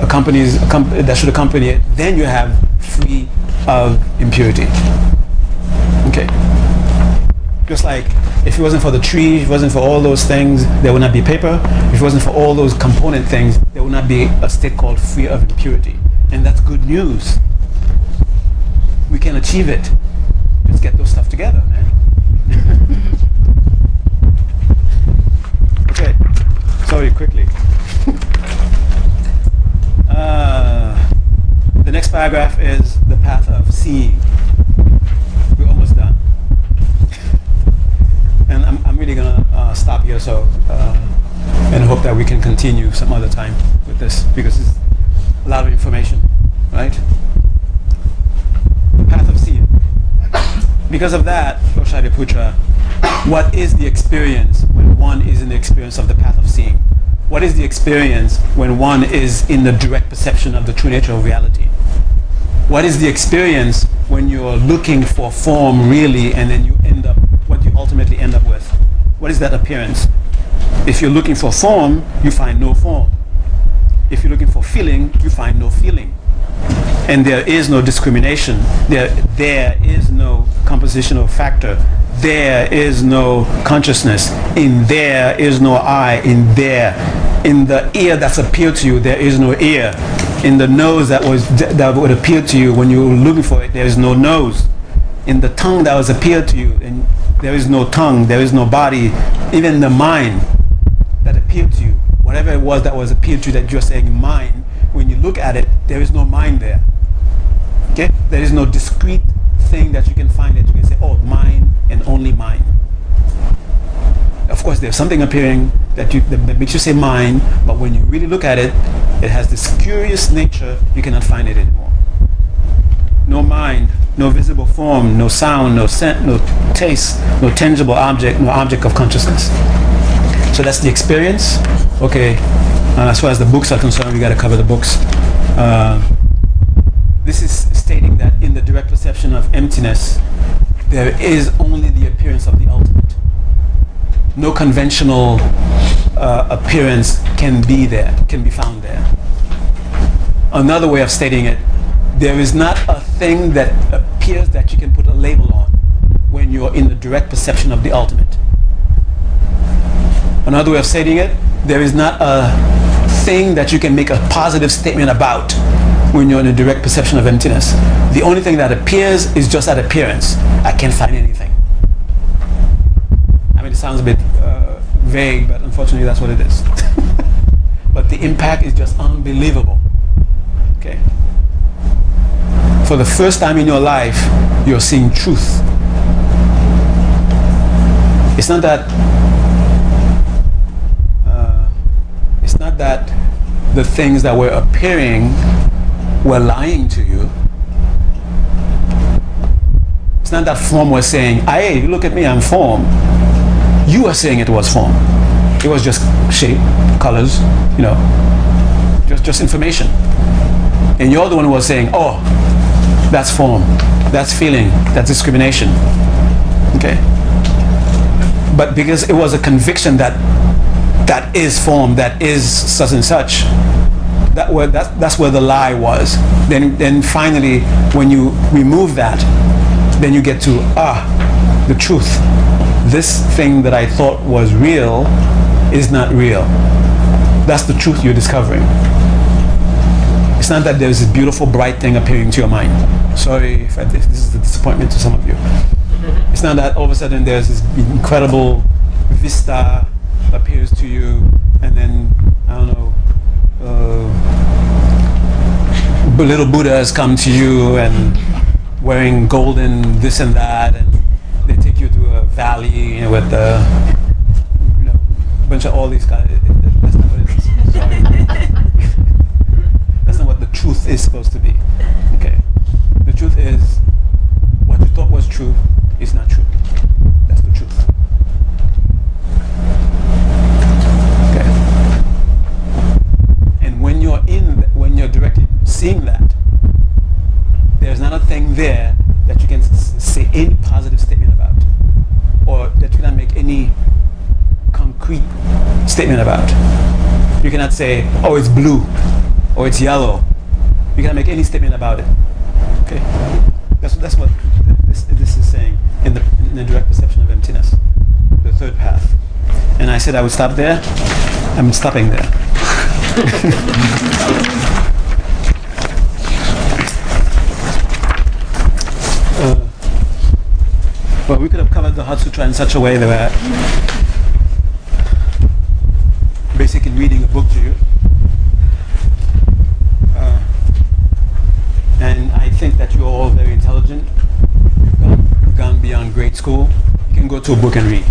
accompanies that should accompany it. Then you have free of impurity. Okay. Just like if it wasn't for the tree, if it wasn't for all those things, there would not be paper. If it wasn't for all those component things, there would not be a state called free of impurity. And that's good news we can achieve it. Just get those stuff together, man. okay, sorry, quickly. Uh, the next paragraph is the path of seeing. We're almost done. and I'm, I'm really going to uh, stop here so uh, and hope that we can continue some other time with this because it's a lot of information, right? The path of seeing. Because of that, O Shariputra, what is the experience when one is in the experience of the path of seeing? What is the experience when one is in the direct perception of the true nature of reality? What is the experience when you're looking for form really and then you end up what you ultimately end up with? What is that appearance? If you're looking for form, you find no form. If you're looking for feeling, you find no feeling. And there is no discrimination. There, there is no compositional factor. There is no consciousness. In there is no I. In there, in the ear that's appeared to you, there is no ear. In the nose that was that would appear to you when you were looking for it, there is no nose. In the tongue that was appeared to you, and there is no tongue. There is no body. Even the mind that appeared to you, whatever it was that was appeared to you that you're saying mind, when you look at it, there is no mind there. Okay? There is no discrete thing that you can find that you can say, oh, mine and only mine. Of course, there's something appearing that, you, that makes you say mine, but when you really look at it, it has this curious nature, you cannot find it anymore. No mind, no visible form, no sound, no scent, no taste, no tangible object, no object of consciousness. So that's the experience. Okay, as far as the books are concerned, we got to cover the books. Uh, this is stating that in the direct perception of emptiness, there is only the appearance of the ultimate. No conventional uh, appearance can be there, can be found there. Another way of stating it, there is not a thing that appears that you can put a label on when you're in the direct perception of the ultimate. Another way of stating it, there is not a thing that you can make a positive statement about when you're in a direct perception of emptiness. The only thing that appears is just that appearance. I can't find anything. I mean, it sounds a bit uh, vague, but unfortunately that's what it is. but the impact is just unbelievable. Okay? For the first time in your life, you're seeing truth. It's not that it's not that the things that were appearing were lying to you. It's not that form was saying, ah, hey, look at me, I'm form. You were saying it was form. It was just shape, colors, you know, just, just information. And you're the one who was saying, oh, that's form, that's feeling, that's discrimination. Okay? But because it was a conviction that that is form, that is such and such. That where that, that's where the lie was. Then then finally when you remove that, then you get to ah, the truth. This thing that I thought was real is not real. That's the truth you're discovering. It's not that there's this beautiful bright thing appearing to your mind. Sorry if, I, this is a disappointment to some of you. It's not that all of a sudden there's this incredible vista appears to you, and then I don't know, uh, little Buddhas come to you and wearing golden this and that, and they take you to a valley you know, with a you know, bunch of all these guys. That's not what it is. Sorry. That's not what the truth is supposed to be. Okay. The truth is what you thought was true is not true. That's the truth. Okay. And when you're in, when you're directly seeing that, there's not a thing there that you can say any positive statement about, or that you cannot make any concrete statement about. You cannot say, "Oh, it's blue," or "It's yellow." You cannot make any statement about it. Okay, that's that's what this, this is saying in the in the direct perception of emptiness, the third path. And I said I would stop there. I'm stopping there. well, we could have covered the Heart Sutra in such a way that we're basically reading a book to you. Uh, and I think that you're all very intelligent. You've gone, gone beyond grade school. You can go to a book and read.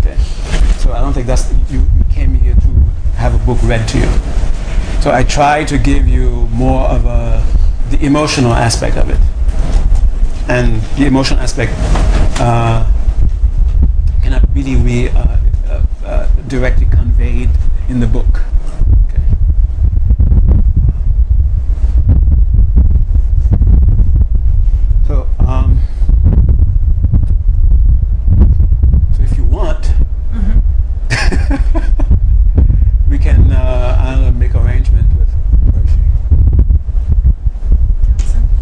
Okay. So I don't think that's you, you came here to have a book read to you. So I try to give you more of a the emotional aspect of it. And the emotional aspect uh, cannot really be uh, uh, uh, directly conveyed in the book. Okay. So, um, so if you want, we can uh, I don't know, make arrangement with Hershey.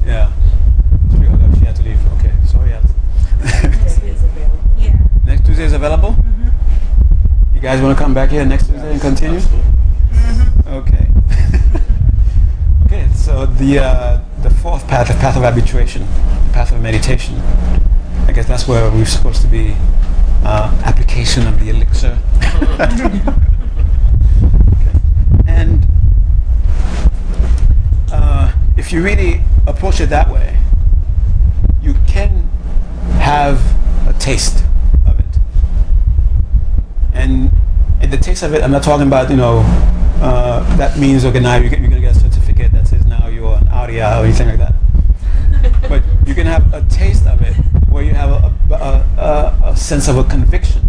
Yeah. She, oh, no, she had to leave. Okay, sorry, Alice. Yeah. next Tuesday is available? You guys want to come back here next Tuesday and continue? Okay. okay, so the, uh, the fourth path, the path of arbitration, the path of meditation, I guess that's where we're supposed to be uh, application of the elixir. Okay. And uh, if you really approach it that way, you can have a taste of it. And, taste of it, I'm not talking about, you know, uh, that means, okay, now you're, you're going to get a certificate that says now you're an Arya or anything like that. but you can have a taste of it where you have a, a, a, a sense of a conviction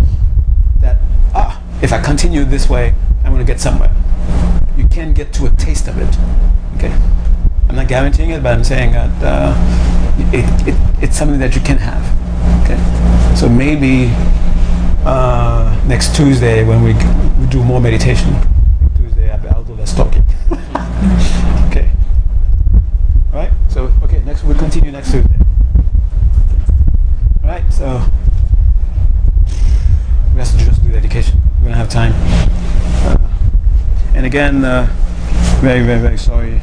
that, ah, if I continue this way, I'm going to get somewhere. You can get to a taste of it. Okay? I'm not guaranteeing it, but I'm saying that uh, it, it, it's something that you can have. Okay? So maybe uh, next Tuesday when we do more meditation, Tuesday I'll, do less talking. okay? All right? So, okay, next we'll continue next Tuesday. All right? So, we have to just do the education. We don't have time. Uh, and again, uh, very, very, very sorry.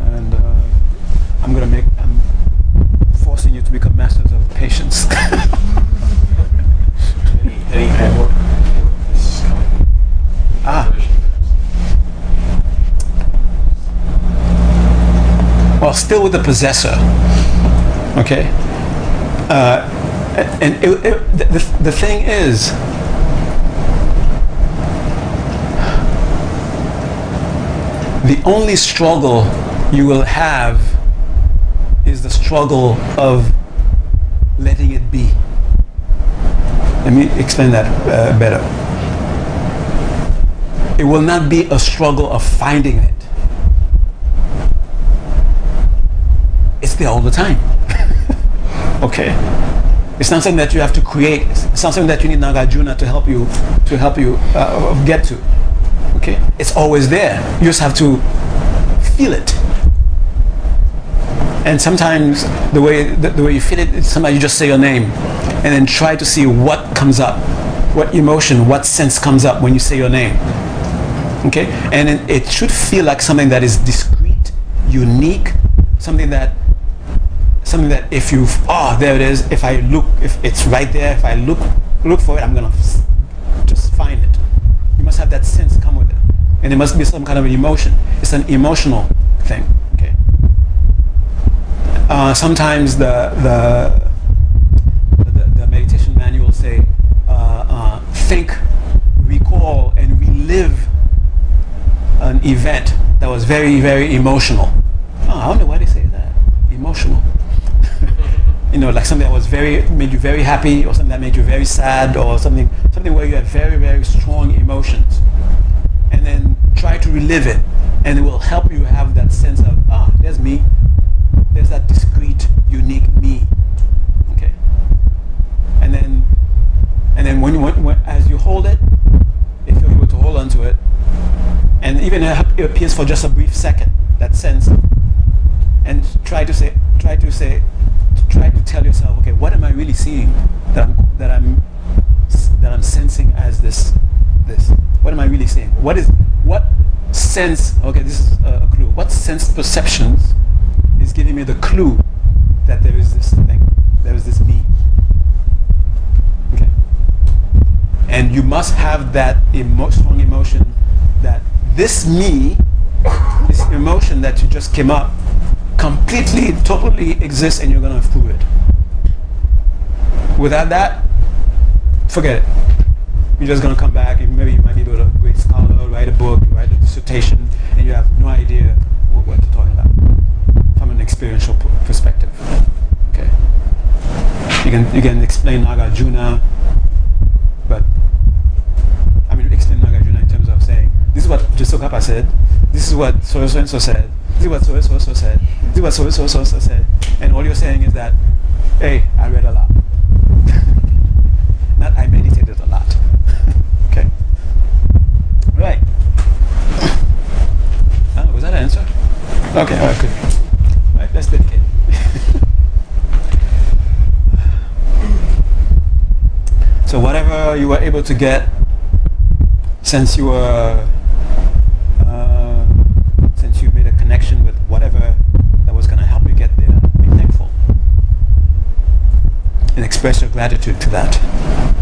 And uh, I'm gonna make. I'm forcing you to become masters of patience. Any, any homework for this coming Ah. graduation? Still with the possessor. Okay. Uh, and it, it, the, the, the thing is, the only struggle you will have is the struggle of letting it be. Let me explain that uh, better. It will not be a struggle of finding it. It's there all the time. okay. It's not something that you have to create. It's not something that you need Nagarjuna to help you to help you uh, get to. Okay. It's always there. You just have to feel it. And sometimes the way the, the way you feel it, sometimes you just say your name, and then try to see what comes up, what emotion, what sense comes up when you say your name. Okay, and it, should feel like something that is discrete, unique, something that something that if you oh there it is. If i look if it's right there if i look look for it i'm gonna just find it. You must have that sense come with it. And it must be some kind of an emotion. It's an emotional thing okay? Uh, sometimes the the the, meditation manual say uh, uh, think recall and relive an event that was very very emotional oh, i wonder why they say that emotional you know, like something that was very made you very happy, or something that made you very sad, or something something where you had very very strong emotions, and then try to relive it, and it will help you have that sense of ah, there's me, there's that discrete, unique me, okay, and then and then when you when, as you hold it, if you're able to hold on to it, and even it appears for just a brief second, that sense. And try to say try to say try to tell yourself okay what am i really seeing that i'm that i'm that i'm sensing as this this? What am i really seeing? What is what sense okay this is a, clue. What sense perceptions is giving me the clue that there is this thing there is this me? Okay. And you must have that emo- strong emotion that this me this emotion that you just came up completely, totally exists and you're going to prove it. Without that, forget it. You're just going to come back and maybe you might be a great scholar, write a book, write a dissertation, and you have no idea what, what you're talking about from an experiential perspective. Okay. You can, you can explain Nagarjuna, but I mean explain Nagarjuna in terms of saying, this is what Je Tsongkhapa said, this is what so-and-so said, this is what so-and-so said, do what so and so so said, and all you're saying is that, hey, I read a lot. Not I meditated a lot. okay. Right. oh, was that an answer? Okay. All right. Good. All right. Let's dedicate. so whatever you were able to get since you were express our gratitude to that.